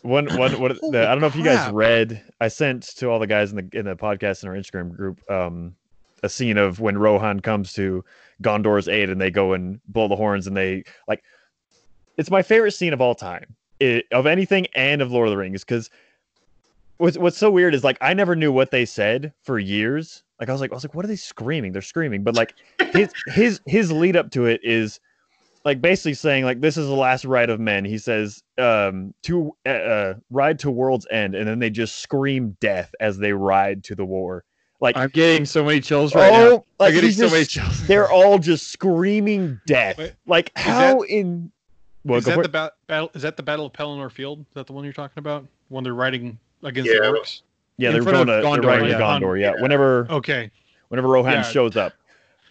One one what Holy the, I don't know if you guys read. I sent to all the guys in the in the podcast and our Instagram group um a scene of when Rohan comes to Gondor's aid and they go and blow the horns and they like it's my favorite scene of all time. It, of anything and of Lord of the Rings because what's what's so weird is like I never knew what they said for years. Like I was like I was like what are they screaming? They're screaming, but like his his his lead up to it is like basically saying like this is the last ride of men. He says um to uh, uh, ride to world's end, and then they just scream death as they ride to the war. Like I'm getting so many chills right now. oh, like I'm getting he's so many chills. they're all just screaming death. Wait, like is how in well, is that for the ba- battle? Is that the Battle of Pelennor Field? Is that the one you're talking about? When they're riding against Yeah. the orcs? Yeah, in they're going of to they're Gondor, riding yeah. Gondor. Yeah, Yeah. whenever Okay, whenever Rohan Yeah. shows up.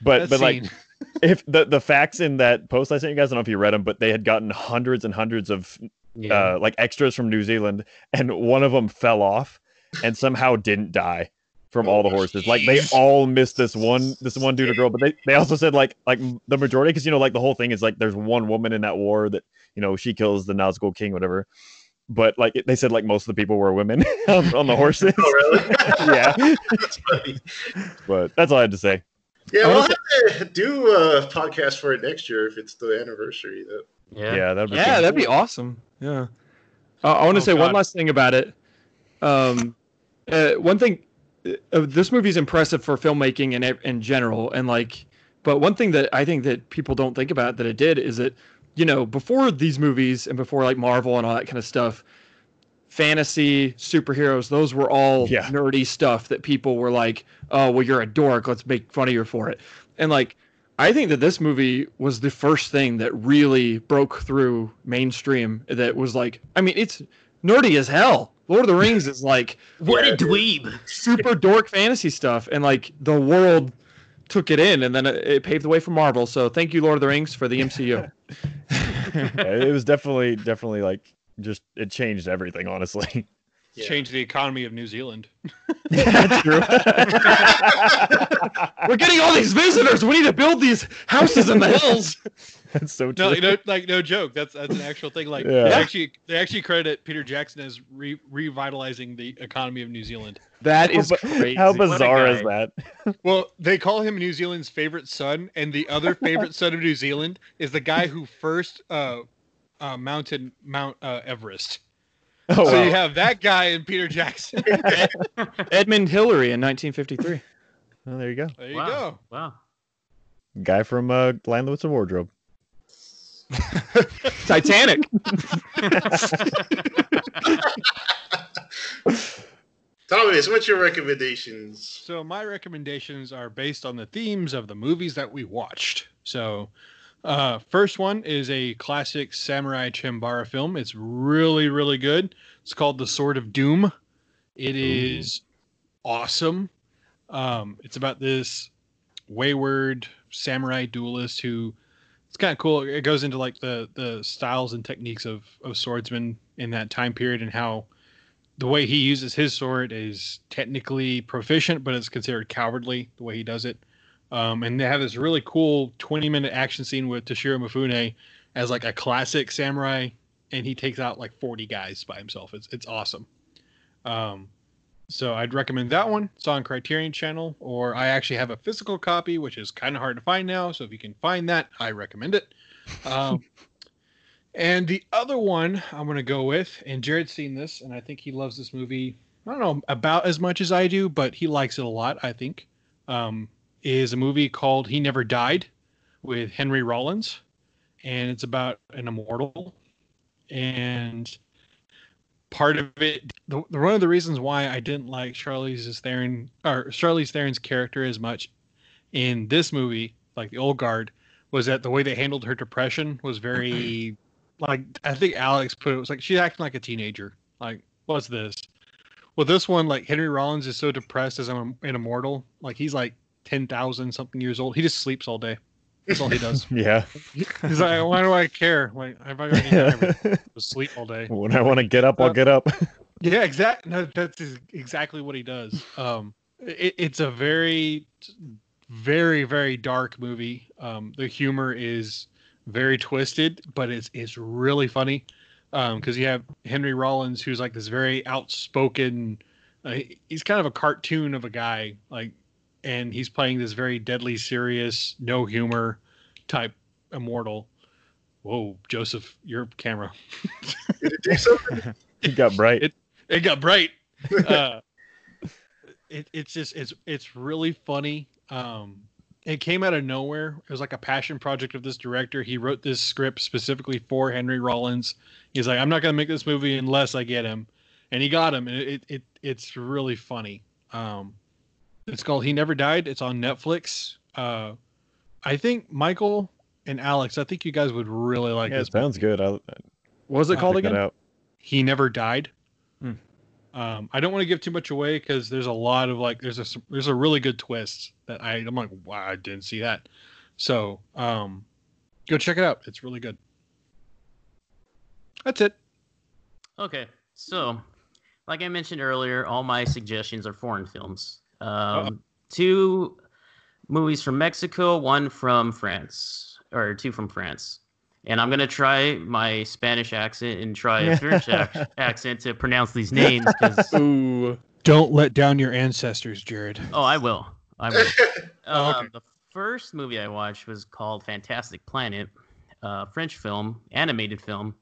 But that but like if the the facts in that post I sent you guys, I don't know if you read them, but they had gotten hundreds and hundreds of yeah uh, like extras from New Zealand, and one of them fell off and somehow didn't die from all the Oh, horses. Like they all missed this one this one dude or girl, but they, they also said like like the majority because you know like the whole thing is like there's one woman in that war that you know she kills the Nazgul king whatever. But like they said, like most of the people were women on, on the horses. Oh, really? yeah, That's funny. but that's all I had to say. Yeah, I we'll wanna have to do a podcast for it next year if it's the anniversary. Though. yeah, Yeah, that'd be Yeah, cool. that'd be awesome. Yeah. Uh, I want Oh, to say one last thing about it. Um, uh, one thing, uh, this movie is impressive for filmmaking and in general, and like, but one thing that I think that people don't think about that it did is that, you know, before these movies and before like Marvel and all that kind of stuff, fantasy superheroes, those were all Yeah. nerdy stuff that people were like, oh, well, you're a dork. Let's make fun of you for it. And like, I think that this movie was the first thing that really broke through mainstream. That was like, I mean, it's nerdy as hell. Lord of the Rings is like what a dweeb super dork fantasy stuff, and like the world took it in, and then it, it paved the way for Marvel. So thank you, Lord of the Rings, for the MCU. Yeah, it was definitely definitely like just it changed everything honestly. Yeah. change the economy of New Zealand. That's true. We're getting all these visitors. We need to build these houses in the hills. That's so true. No, you know, like no joke. That's that's an actual thing. Like Yeah. they actually they actually credit Peter Jackson as re- revitalizing the economy of New Zealand. That is How- crazy. How bizarre is that? Well, they call him New Zealand's favorite son, and the other favorite son of New Zealand is the guy who first uh, uh, mounted Mount uh, Everest. Oh, so wow. you have that guy and Peter Jackson. Edmund Hillary in 1953. Well, there you go. There you wow go. wow Guy from uh, Land With Some Wardrobe. Titanic. Thomas, what's your recommendations? So my recommendations are based on the themes of the movies that we watched. So, uh, first one is a classic samurai Chambara film. It's really, really good. It's called The Sword of Doom. It is awesome. Um, it's about this wayward samurai duelist who it's kind of cool. It goes into like the the styles and techniques of of swordsmen in that time period and how the way he uses his sword is technically proficient, but it's considered cowardly the way he does it. Um, and they have this really cool 20 minute action scene with Toshiro Mifune as like a classic samurai, and he takes out like 40 guys by himself. It's it's awesome. Um, so I'd recommend that one. It's on Criterion Channel, or I actually have a physical copy, which is kind of hard to find now. So if you can find that, I recommend it. Um, And the other one I'm going to go with, and Jared's seen this, and I think he loves this movie. I don't know about as much as I do, but he likes it a lot. I think um, is a movie called He Never Died with Henry Rollins, and it's about an immortal. And part of it, the, the one of the reasons why I didn't like Charlize Theron or Charlize Theron's character as much in this movie, like the old guard, was that the way they handled her depression was very like I think Alex put it, it was like she's acting like a teenager. Like, what's this? Well, this one, like Henry Rollins is so depressed as an, an immortal. Like he's like ten thousand something years old. He just sleeps all day. That's all he does. Yeah. He's like, why do I care? Like, I've already never sleep all day. when I want to get up, I'll Uh, get up. Yeah, exactly. No, that's exactly what he does. Um, it, it's a very, very, very dark movie. Um, the humor is very twisted, but it's it's really funny because you have Henry Rollins, who's like this very outspoken. Uh, he's kind of a cartoon of a guy, like, and he's playing this very deadly serious, no humor type immortal. Whoa, Joseph, your camera. Did it do something? he got bright. It- it got bright. uh, it, it's just it's it's really funny. Um, it came out of nowhere. It was like a passion project of this director. He wrote this script specifically for Henry Rollins. He's like, I'm not gonna make this movie unless I get him, and he got him. And it it it's really funny. Um, it's called He Never Died. It's on Netflix. Uh, I think Michael and Alex. I think you guys would really like yeah, this. it sounds good. I'll, What was it I'll called again? out. he never died. Hmm. Um, I don't want to give too much away because there's a lot of like there's a there's a really good twist that I I'm like wow I didn't see that, so um, go check it out. It's really good. That's it. Okay, so like I mentioned earlier, all my suggestions are foreign films. Um, two movies from Mexico, one from France, or two from France. And I'm gonna try my Spanish accent and try a French ac- accent to pronounce these names. Because Ooh. Don't let down your ancestors, Jared. oh, I will. I will. Oh, okay. Um, the first movie I watched was called Fantastic Planet, uh, French film, animated film,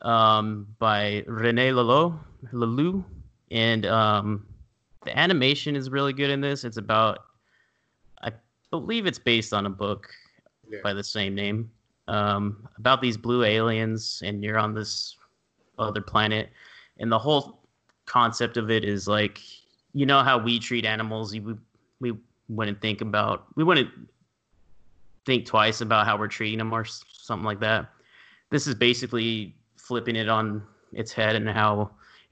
um, by René Laloux, Laloux, and um, the animation is really good in this. It's about, I believe it's based on a book Yeah. by the same name, um, about these blue aliens, and you're on this other planet, and the whole concept of it is like, you know how we treat animals, you we wouldn't think about we wouldn't think twice about how we're treating them or something like that. This is basically flipping it on its head and how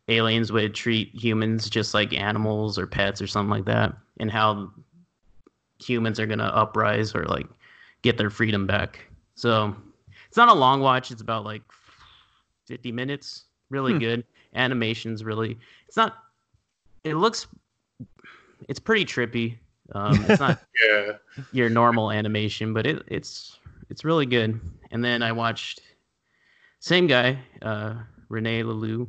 aliens would treat humans just like animals or pets or something like that, and how humans are gonna uprise or like get their freedom back. So it's not a long watch. It's about like 50 minutes. Really Hmm. good. Animation's really. It's not. It looks. It's pretty trippy. Um, it's not Yeah. your normal animation, but it, it's it's really good. And then I watched same guy, uh, Rene Laloux,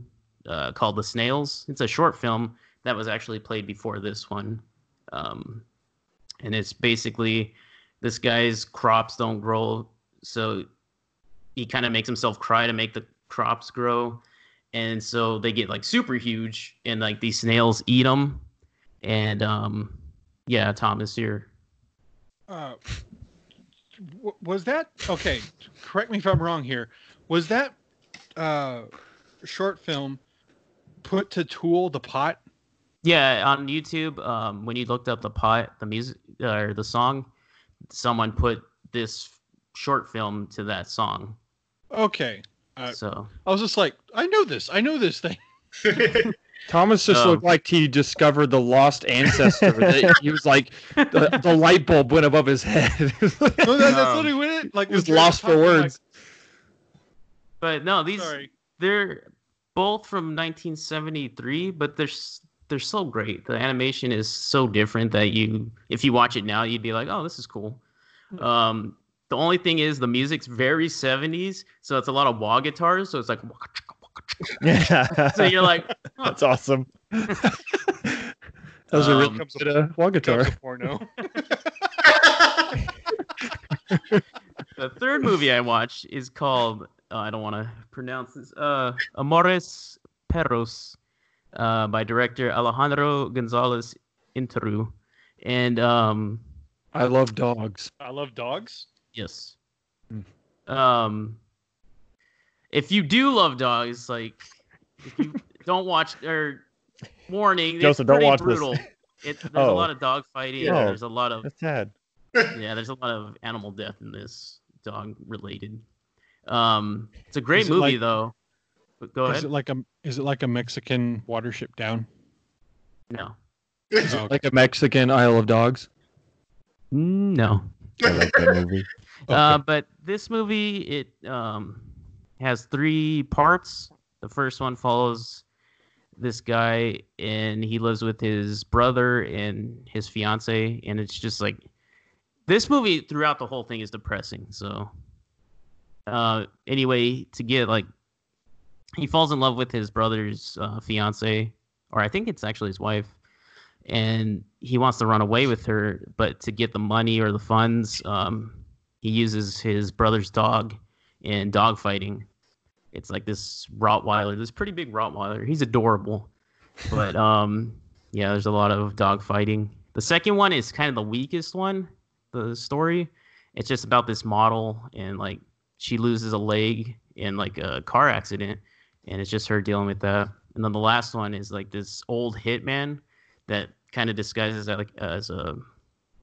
uh, called The Snails. It's a short film that was actually played before this one, um, and it's basically this guy's crops don't grow, so he kind of makes himself cry to make the crops grow, and so they get like super huge, and like these snails eat them, and um, yeah, Thomas, you're Uh, was that okay? Correct me if I'm wrong here. Was that uh, short film put to Tool the Pot? Yeah, on YouTube, um, when you looked up the pot, the music or the song, someone put this short film to that song. Okay. Uh, So I was just like, I know this. I know this thing. Thomas just Oh. looked like he discovered the lost ancestor. that he was like, the, the light bulb went above his head. No, that, that's Um, literally what it. Like, he was when Jared lost for talking, like, words. but no, these Sorry. they're both from 1973, but they're they're so great. The animation is so different that you, if you watch it now, you'd be like, oh, this is cool. Um, the only thing is the music's very 70s, so it's a lot of wah guitars. So it's like, Yeah. so you're like, huh. That's awesome. That was a really Um, good uh, wah guitar. Comes a porno. the third third movie I watched is called uh, I don't want to pronounce this. Uh, Amores Perros, uh, by director Alejandro Gonzalez Inarritu, and um, I love dogs. I love dogs. yes, Hmm. um, if you do love dogs, like if you don't watch or warning, it's Joseph, don't pretty watch this. brutal. It, there's a Oh. lot of dog fighting. Yeah. There's a lot of That's sad. yeah, there's a lot of animal death in this dog related. Um, it's a great it movie like- though. But go Is ahead. it like a is it like a Mexican Watership Down? No, Oh, okay. Like a Mexican Isle of Dogs. no. I like that movie. Uh, but this movie it um has three parts. The first one follows this guy and he lives with his brother and his fiance and it's just like this movie throughout the whole thing is depressing so uh anyway to get like he falls in love with his brother's uh, fiance or i think it's actually his wife and he wants to run away with her but to get the money or the funds um he uses his brother's dog in dog fighting it's like this Rottweiler, this pretty big Rottweiler. He's adorable, but um, yeah, there's a lot of dog fighting. The second one is kind of the weakest one. The story, it's just about this model and like she loses a leg in like a car accident, and it's just her dealing with that. And then the last one is like this old hitman that kind of disguises as like as a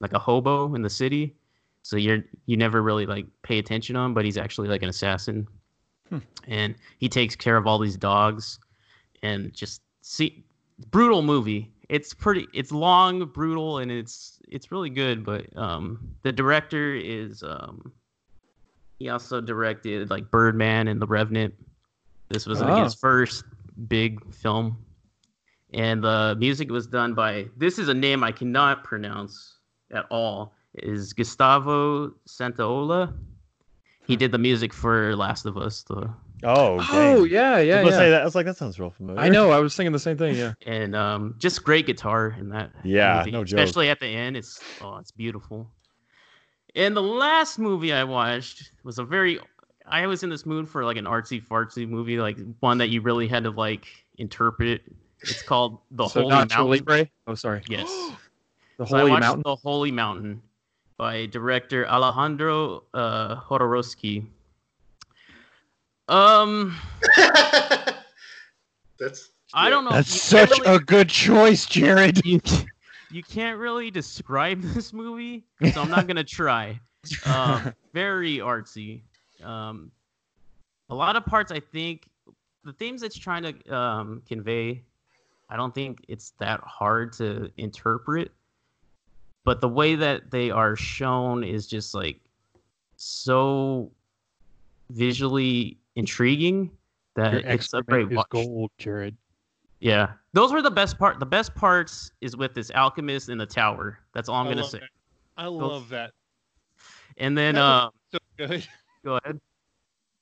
like a hobo in the city. So you're you never really like pay attention on, but he's actually like an assassin hmm. and he takes care of all these dogs and just see brutal movie it's pretty it's long brutal and it's it's really good but um the director is um he also directed like birdman and the revenant. This was like, Ah. his first big film. And the music was done by this is a name i cannot pronounce at all is gustavo santaola. He did the music for last of us the Oh, Oh dang. yeah, I yeah, was gonna say yeah. that. I was like, that sounds real familiar. I know. I was thinking the same thing. Yeah. and um, just great guitar in that. Yeah, movie. no joke. Especially at the end, it's oh, it's beautiful. And the last movie I watched was a very. I was in this mood for like an artsy fartsy movie, like one that you really had to like interpret. It's called The so Holy Nacho Mountain. Libre. Oh, sorry. Yes. The So Holy watched Mountain. The Holy Mountain by director Alejandro uh, Jodorowsky. Um, That's I don't know. That's such really- a good choice, Jared. you, you can't really describe this movie, so I'm not gonna try. Um, very artsy. Um, a lot of parts, I think, the themes it's trying to um, convey, I don't think it's that hard to interpret. But the way that they are shown is just like so visually intriguing that Your it's a great is watch. gold, Jared. Yeah, those were the best part. The best parts is with this alchemist in the tower. That's all I'm I gonna say. that. I love that. And then, That uh, So good. go ahead.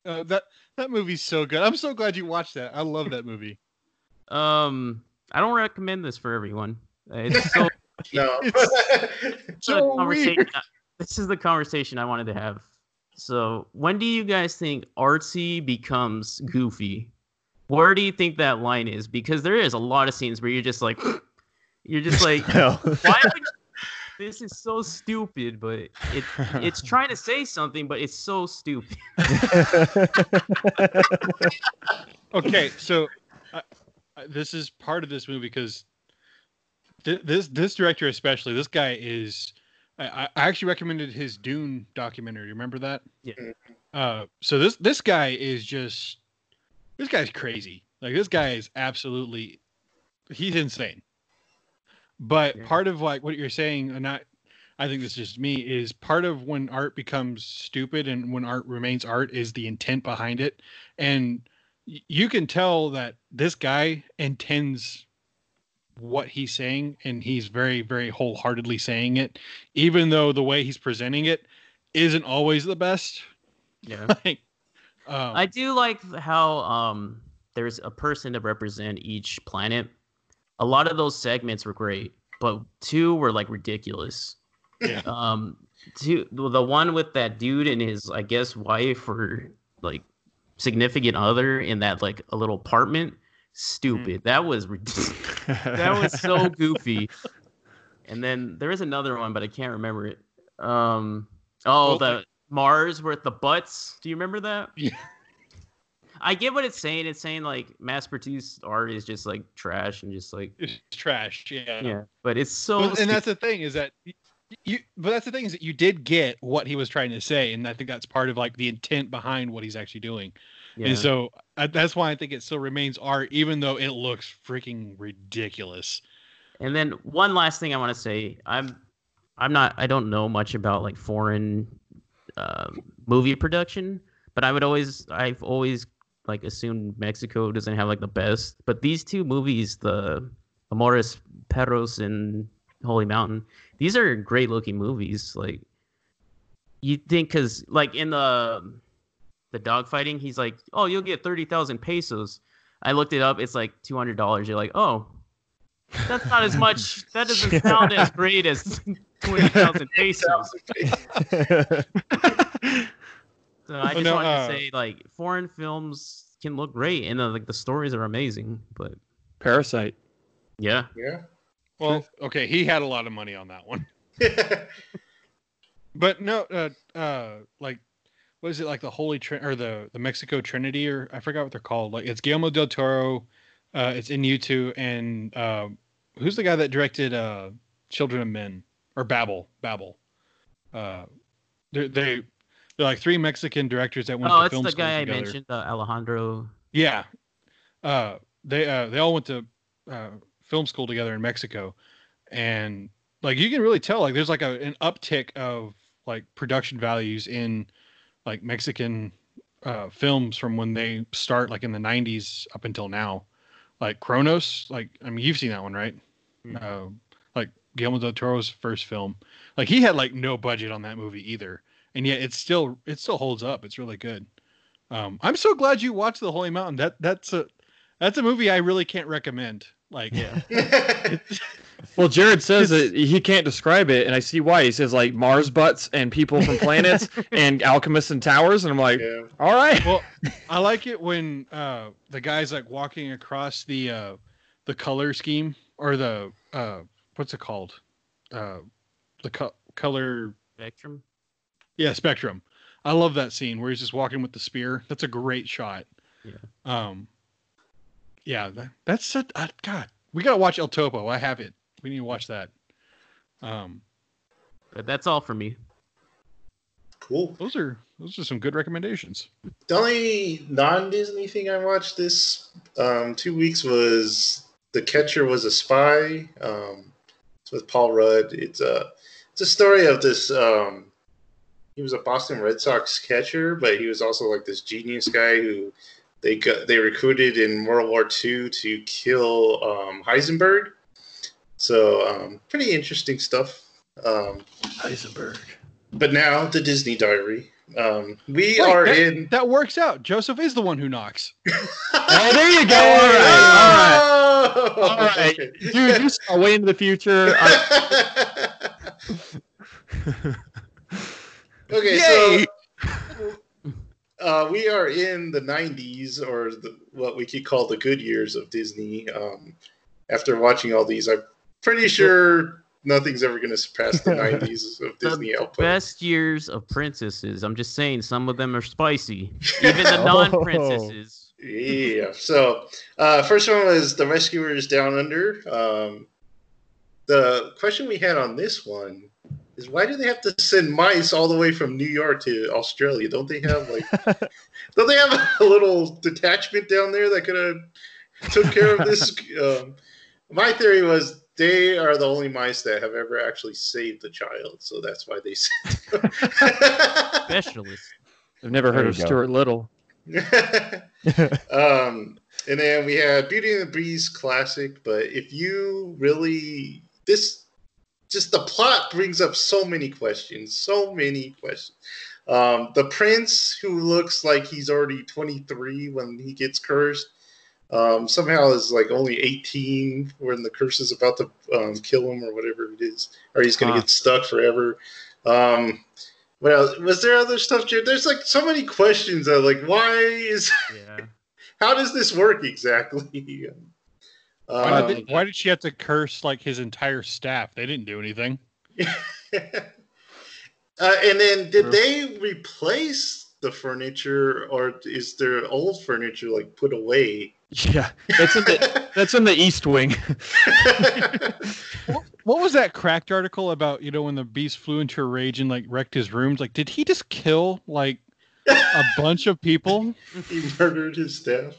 Uh, that that movie's so good. I'm so glad you watched that. I love that movie. Um, I don't recommend this for everyone. Uh, It's so no. it's a so conversation. weird. I- This is the conversation I wanted to have. So, when do you guys think artsy becomes goofy? Where do you think that line is? Because there is a lot of scenes where you're just like, you're just like, why would you? This is so stupid, but it it's trying to say something, but it's so stupid. okay, so I, I, this is part of this movie because th- this this director especially this guy is I, I I actually recommended his Dune documentary. Remember that? Yeah. Uh, so this this guy is just this guy's crazy. Like this guy is absolutely he's insane. But Yeah. part of like what you're saying, and not I think this is just me, is part of when art becomes stupid and when art remains art is the intent behind it. And you can tell that this guy intends what he's saying and he's very, very wholeheartedly saying it, even though the way he's presenting it isn't always the best. Yeah. like, um, I do like how um there's a person to represent each planet. A lot of those segments were great, but two were like ridiculous. Yeah. Um, two, the one with that dude and his, I guess, wife or like significant other in that like a little apartment. Stupid. That was that was so goofy. And then there is another one, but I can't remember it. Um, oh, the Mars with the butts. Do you remember that? Yeah. I get what it's saying. It's saying like mass-produced art is just like trash and just like It's trash. Yeah. yeah. But it's so. Well, and that's the thing is that you. But that's the thing is that you did get what he was trying to say, and I think that's part of like the intent behind what he's actually doing. Yeah. And so uh, that's why I think it still remains art, even though it looks freaking ridiculous. And then one last thing I want to say, I'm I'm not I don't know much about like foreign uh, movie production, but I would always I've always like assumed Mexico doesn't have like the best. But these two movies, the Amores Perros and Holy Mountain, these are great looking movies. Like you think because like in the the dogfighting, he's like, oh, you'll get thirty thousand pesos. I looked it up. It's like two hundred dollars. You're like, oh, that's not as much. That doesn't sound as great as twenty thousand pesos. So I just no, wanted uh, to say, like, foreign films can look great, and uh, like the stories are amazing. But Parasite. yeah, Yeah. Well, okay, he had a lot of money on that one, but no, uh, uh, like, what is it like the Holy Trin or the the Mexico Trinity or I forgot what they're called. Like, it's Guillermo del Toro, uh, it's in YouTube, and uh, who's the guy that directed uh, Children of Men or Babel? Babel. Uh, they're they they're like three Mexican directors that went oh, to film the guy I mentioned, uh, Alejandro. Yeah. Uh, they uh, they all went to uh, film school together in Mexico, and like you can really tell like there's like a an uptick of like production values in like Mexican uh, films from when they start like in the 90s up until now. Like Cronos, like I mean you've seen that one, right? Mhm. Uh, like Guillermo del Toro's first film. Like he had like no budget on that movie either, and yet it still it still holds up. It's really good. Um, I'm so glad you watched The Holy Mountain. That that's a that's a movie I really can't recommend. Like, Yeah. Well, Jared says that he can't describe it, and I see why. He says like Mars butts and people from planets and alchemists and towers, and I'm like, yeah. all right. well, I like it when uh, the guy's like walking across the uh, the color scheme or the uh, what's it called? Uh, the co- color Spectrum. Yeah, Spectrum. I love that scene where he's just walking with the spear. That's a great shot. Yeah. Um. Yeah, that, that's such. Uh, God, we gotta watch El Topo. I have it. We need to watch that. Um, But that's all for me. Cool. those are those are some good recommendations. The only non-Disney thing I watched this um, two weeks was The Catcher Was a Spy. Um, it's with Paul Rudd. It's a it's a story of this. Um, he was a Boston Red Sox catcher, but he was also like this genius guy who they got, they recruited in World War II to kill um, Heisenberg. So um, pretty interesting stuff. Um, Heisenberg. but now the Disney Diary. Um, we Wait, are that, in. That works out. Joseph is the one who knocks. Oh, there you go. All right, all right. All right, okay. dude, you saw way into the future. I- okay, Yay! so uh, we are in the 90s, or the, what we could call the good years of Disney. Um, after watching all these, I'm pretty sure nothing's ever going to surpass the 90s of Disney the output. best years of princesses. I'm just saying, some of them are spicy. Even the Oh. non-princesses. Yeah. So, uh, first one was the Rescuers Down Under. Um, the question we had on this one is why do they have to send mice all the way from New York to Australia? Don't they have like, don't they have a little detachment down there that could have took care of this? Um, my theory was they are the only mice that have ever actually saved a child, so that's why they sent. them. Specialists. I've never heard of go. Stuart Little. um, and then we have Beauty and the Beast classic. But if you really this, just the plot brings up so many questions, so many questions. Um, the prince who looks like he's already 23 when he gets cursed. Um, somehow is like only 18 when the curse is about to um, kill him or whatever it is, or he's going to Huh. get stuck forever. Um, what else? Was there other stuff? Jared? There's like so many questions. Of, like, why is? Yeah. How does this work exactly? Why, Um, did they- why did she have to curse like his entire staff? They didn't do anything. uh, and then, did they replace the furniture, or is their old furniture like put away? Yeah, that's in the that's in the East Wing. What was that cracked article about? You know, when the beast flew into a rage and like wrecked his rooms. Like, did he just kill like a bunch of people? he murdered his staff.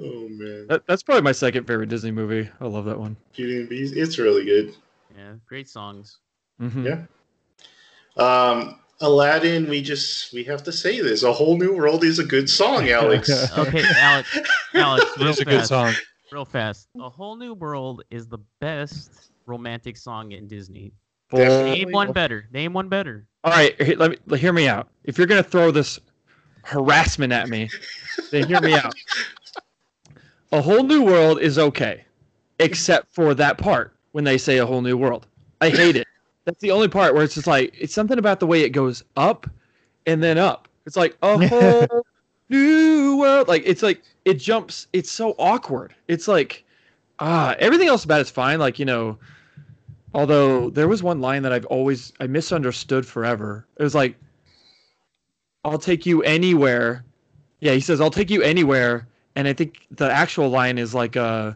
Oh man, That, that's probably my second favorite Disney movie. I love that one. Beauty and the Beast. It's really good. Yeah. Great songs. Mhm. Yeah. Um, Aladdin. We just we have to say this. A whole new world is a good song, Alex. Okay, Alex. Alex, It real is a good fast, song. real fast. A whole new world is the best romantic song in Disney. Definitely. Name one better. Name one better. All right, let me hear me out. If you're gonna throw this harassment at me, then hear me out. A whole new world is okay, except for that part when they say a whole new world. I hate it. That's the only part where it's just like it's something about the way it goes up and then up. It's like a whole new world. Like it's like it jumps. It's so awkward. It's like ah, everything else about it's fine. Like you know, although there was one line that I've always I misunderstood forever. It was like, "I'll take you anywhere." Yeah, he says, "I'll take you anywhere," and I think the actual line is like, "Uh."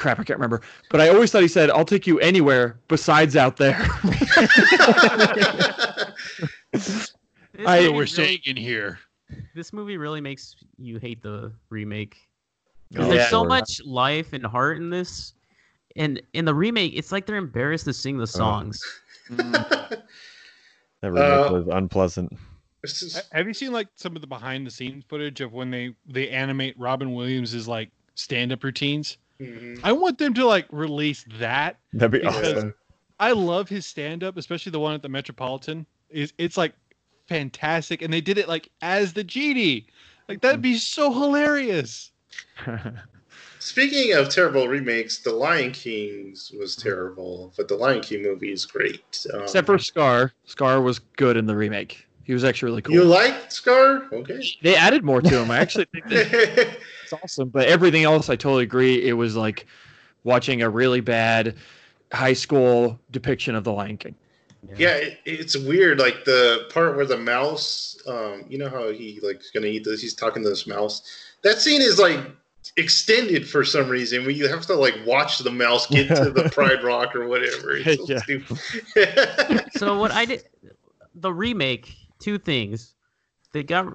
Crap, I can't remember. But I always thought he said, "I'll take you anywhere besides out there." I- movie we're really- saying in here. This movie really makes you hate the remake. 'Cause Oh, there's yeah. so sure. much life and heart in this. And in the remake, it's like they're embarrassed to sing the songs. That remake Uh, was unpleasant. This is- Have you seen like some of the behind the scenes footage of when they they animate Robin Williams' like stand up routines? Mhm. I want them to like release that. That'd be because- awesome. I love his stand up, especially the one at the Metropolitan. Is it's like fantastic, and they did it like as the genie. Like that'd be so hilarious. Speaking of terrible remakes, The Lion King's was terrible, but the Lion King movie is great. Um, Except for Scar. Scar was good in the remake. He was actually really cool. you liked Scar? Okay. they added more to him. I actually think that it's awesome. But everything else, I totally agree. It was like watching a really bad high school depiction of the Lion King. yeah, it, it's weird. Like the part where the mouse, um, you know how he like gonna eat this. He's talking to this mouse. That scene is like extended for some reason. Where you have to like watch the mouse get to the Pride Rock or whatever. It's so Yeah. stupid. So what I did, the remake, two things. They got.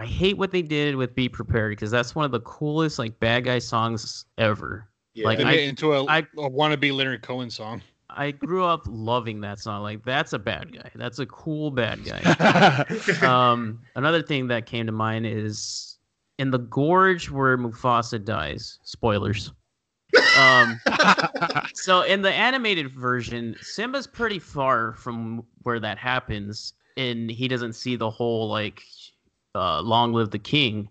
I hate what they did with "Be Prepared" because that's one of the coolest like bad guy songs ever. yeah. Like, They I- made it into a, I- a wannabe Leonard Cohen song. I grew up loving that song. Like that's a bad guy. That's a cool bad guy. um, another thing that came to mind is in the gorge where Mufasa dies. Spoilers. Um, so in the animated version, Simba's pretty far from where that happens, and he doesn't see the whole like uh, "Long Live the King."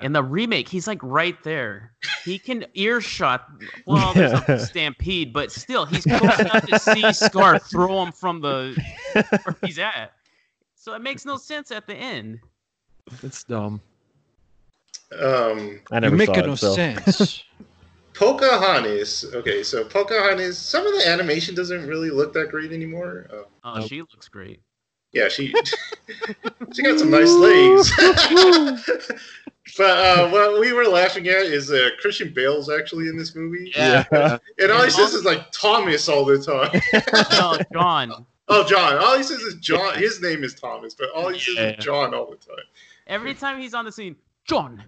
In the remake, he's like right there. He can earshot. Well, there's a stampede, but still, he's close enough to see Scar throw him from the where he's at. So it makes no sense at the end. it's dumb. um, I You never make saw no so. sense. Pocahontas. Okay, so Pocahontas. Some of the animation doesn't really look that great anymore. Uh, Oh, Nope. she looks great. Yeah, she she got some nice legs. but uh, what we were laughing at is uh, Christian Bale's actually in this movie, Yeah. and all he says is like Thomas all the time. No, John. oh, John. All he says is John. His name is Thomas, but all he says Yeah. is John all the time. Every time he's on the scene, John.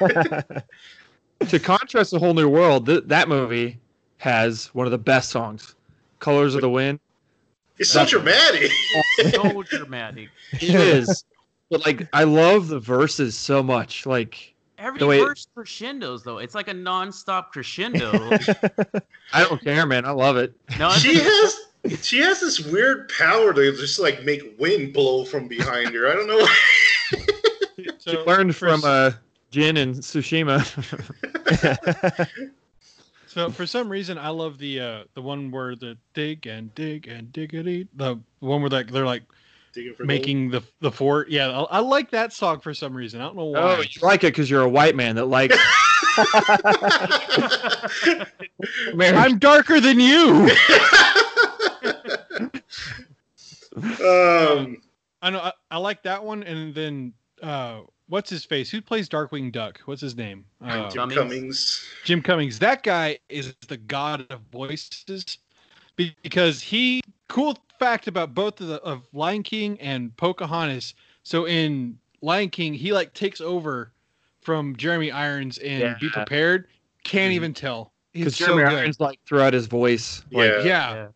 to contrast the whole new world, th- that movie has one of the best songs, "Colors of the Wind." It's so dramatic. So dramatic. It is, but like I love the verses so much. Like Every The way- verse crescendos though. It's like a non-stop crescendo. I don't care, man. I love it. No, she has she has this weird power to just like make wind blow from behind her. I don't know. She learned from uh, Jin and Tsushima. So for some reason, I love the uh the one where the dig and dig and diggity the one where like they're like Digging for gold. making the the fort. Yeah, I, I like that song for some reason. I don't know why. oh, you like it because you're a white man that likes. American. I'm darker than you. um, I know. I, I like that one, and then uh, what's his face? Who plays Darkwing Duck? What's his name? Uh, Jim Cummings. Cummings. Jim Cummings. That guy is the god of voices because he. Cool fact about both of the of Lion King and Pocahontas. So in Lion King, he like takes over from Jeremy Irons and Yeah. Be Prepared. Can't Mhm. even tell. Because He's so Jeremy. Irons like throughout his voice. Like, Yeah. yeah. Yeah.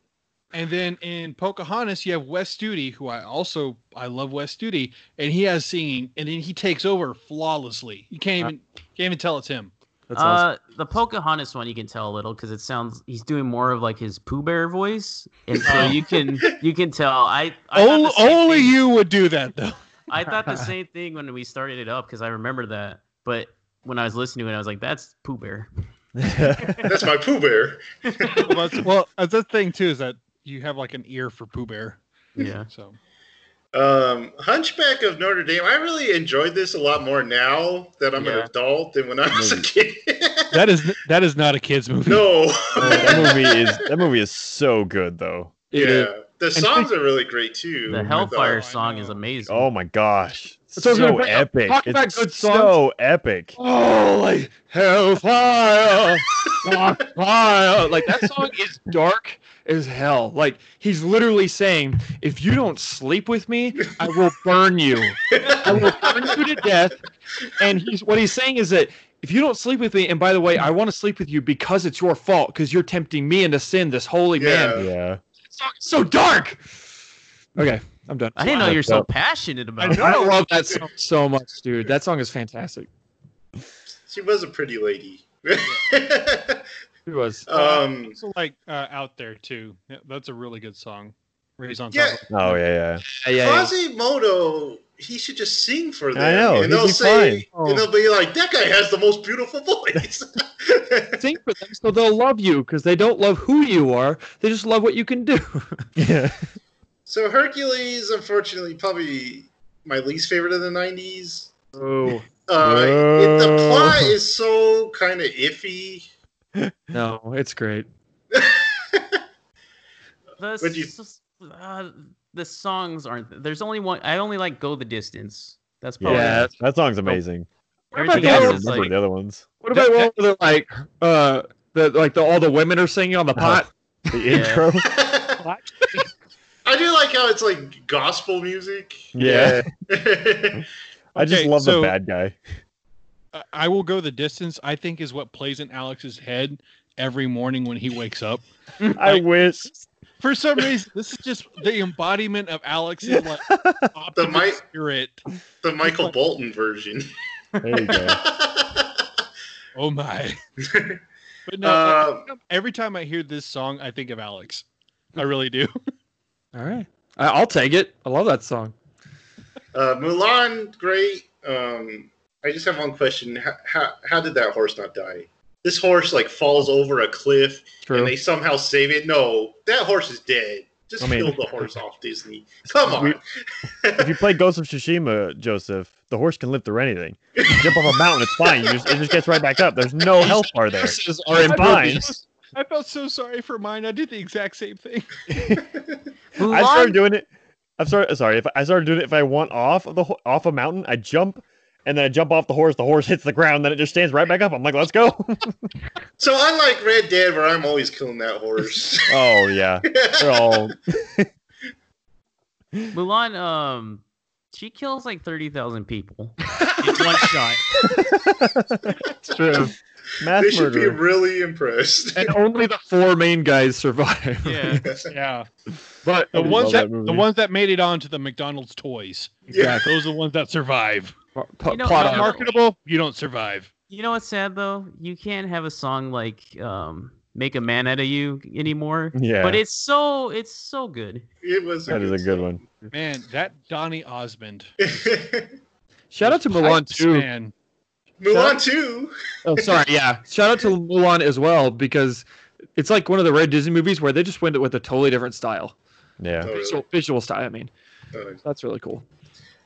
And then in Pocahontas, you have Wes Studi, who I also I love Wes Studi, and he has singing, and then he takes over flawlessly. You can't even can't even tell it's him. That's awesome. Uh, the Pocahontas one you can tell a little because it sounds he's doing more of like his Pooh Bear voice, and so Oh. you can you can tell. I, I Only, only you would do that though. I thought the same thing when we started it up because I remember that, but when I was listening to it, I was like, "That's Pooh Bear." That's my Pooh Bear. well, that's, well, that's the thing too is that you have like an ear for Pooh Bear. Yeah. So Um, Hunchback of Notre Dame. I really enjoyed this a lot more now that I'm Yeah. an adult than when I was a kid. that is that is not a kids movie. no. Oh, that movie is that movie is so good though. Yeah, is. the songs are really great too. The Hellfire song is amazing. Oh my gosh, That's what I was gonna so epic! Talk about It's good so epic. Holy hellfire, fire! Like that song is dark as hell. Like he's literally saying, "If you don't sleep with me, I will burn you. I will burn you to death." And he's what he's saying is that if you don't sleep with me, and by the way, I want to sleep with you because it's your fault, because you're tempting me into sin, this holy man. Yeah. Yeah, That song is so dark. Okay, I'm done. I didn't know you're so passionate about I it. know. I love that song so much, dude. That song is fantastic. She was a pretty lady. It was. um, also like uh, out there too. Yeah, that's a really good song. Where he's on Yeah. top. Of, oh yeah, yeah. Yeah, yeah, yeah. Quasimodo, he should just sing for them. I know, and he'd they'll be say, fine. and they'll be like, "That guy has the most beautiful voice." Sing for them so they'll love you because they don't love who you are. They just love what you can do. Yeah. So Hercules, unfortunately, probably my least favorite of the '90s. oh Uh, it- the plot is so kind of iffy. no, it's great. The, What'd you- s- uh, the songs aren't. There's only one. I only like "Go the Distance." That's probably. Yeah. that song's amazing. What about Everything I the don't else is like. the other ones. What about one where they're like, uh, the like the all the women are singing on the pot? The intro. I do like how it's like gospel music. Yeah. I just Okay, love so- the bad guy. I- I will go the distance. I think is what plays in Alex's head every morning when he wakes up. I wish. For some reason, this is just the embodiment of Alex's like optimist mi- spirit. the Michael Bolton version. There you go. Oh my! But no, Uh, every time I hear this song, I think of Alex. I really do. All right, I, I'll take it. I love that song. uh, Mulan, great. Um, I just have one question: how, how how did that horse not die? This horse like falls over a cliff, True. and they somehow save it. No, that horse is dead. Just I mean- kill the horse off, Disney. Come on. We- If you play Ghost of Tsushima, Joseph, the horse can live through anything. You jump off a mountain, it's fine. You just, it just gets right back up. There's no health bar there. Horses are It's fine. impervious. I felt so sorry for mine. I did the exact same thing. I started doing it. I'm sorry. Sorry. If I started doing it, if I want off of the off a mountain, I jump, and then I jump off the horse. The horse hits the ground, then it just stands right back up. I'm like, let's go. so unlike Red Dead, where I'm always killing that horse. oh yeah, they're all. Mulan, um, she kills like thirty thousand people in one shot. It's true. Mass they should be really impressed. And only the four main guys survive. Yeah. Yeah, but the ones that, that the ones that made it onto the McDonald's toys. yeah. Those are the ones that survive. p- You know, plot no. Marketable, you don't survive. You know what's sad though? You can't have a song like um, "Make a Man Out of You" anymore. Yeah, But it's so it's so good. It was. that is a good one. Man, that Donny Osmond. Shout out to was Mulan too. Man. Mulan two. Oh, sorry. Yeah. Shout out to Mulan as well because it's like one of the rare Disney movies where they just went with a totally different style, Yeah. Visual, visual style. I mean, that's really cool.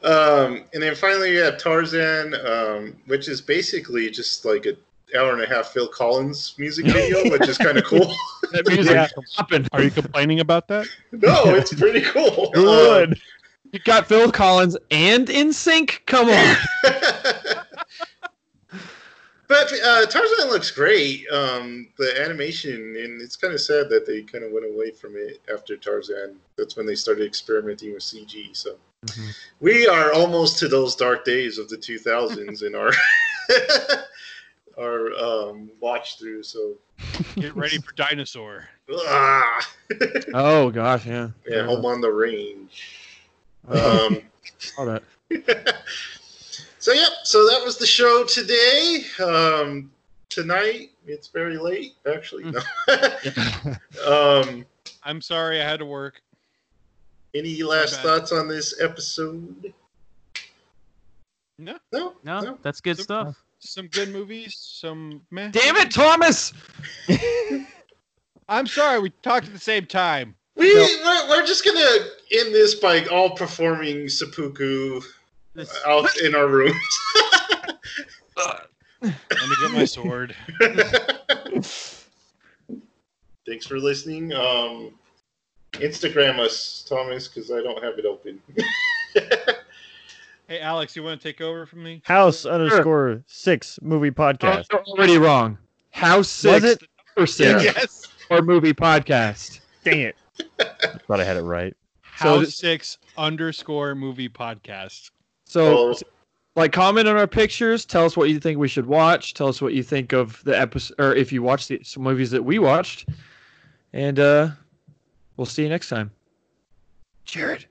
Um, and then finally, you have Tarzan, um, which is basically just like a hour and a half Phil Collins music video, which is kind of cool. That music Yeah. popping. Are you complaining about that? no, it's pretty cool. Good. Um. You got Phil Collins and NSYNC. Come on. But uh, Tarzan looks great. Um, the animation, and it's kind of sad that they kind of went away from it after Tarzan. That's when they started experimenting with CG. So Mhm. we are almost to those dark days of the 2000s in our our um, watch through. So Get ready for dinosaur. ah. Oh gosh, yeah. yeah, home on the range. Oh, Um, all that. so yep, so that was the show today. Um, tonight it's very late, actually. No. um, I'm sorry I had to work. any last thoughts on this episode? No. No, No, that's good Some- stuff. Some good movies, some meh. Damn it, Thomas! I'm sorry, we talked at the same time. We No. we're, we're just gonna end this by all performing seppuku This- out in our rooms. Let me get my sword. Thanks for listening. Um, Instagram us, Thomas, because I don't have it open. Hey, Alex, you want to take over from me? House underscore six movie podcast. Oh, you're already wrong. House six, it? the number six, Yes. or movie podcast. Dang it! I Thought I had it right. So House th- six underscore movie podcast. So, like, comment on our pictures. Tell us what you think we should watch. Tell us what you think of the episode, or if you watched the some movies that we watched. And uh, we'll see you next time. Jared.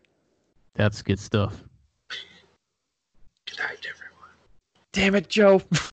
That's good stuff. Good night, everyone. Damn it, Joe.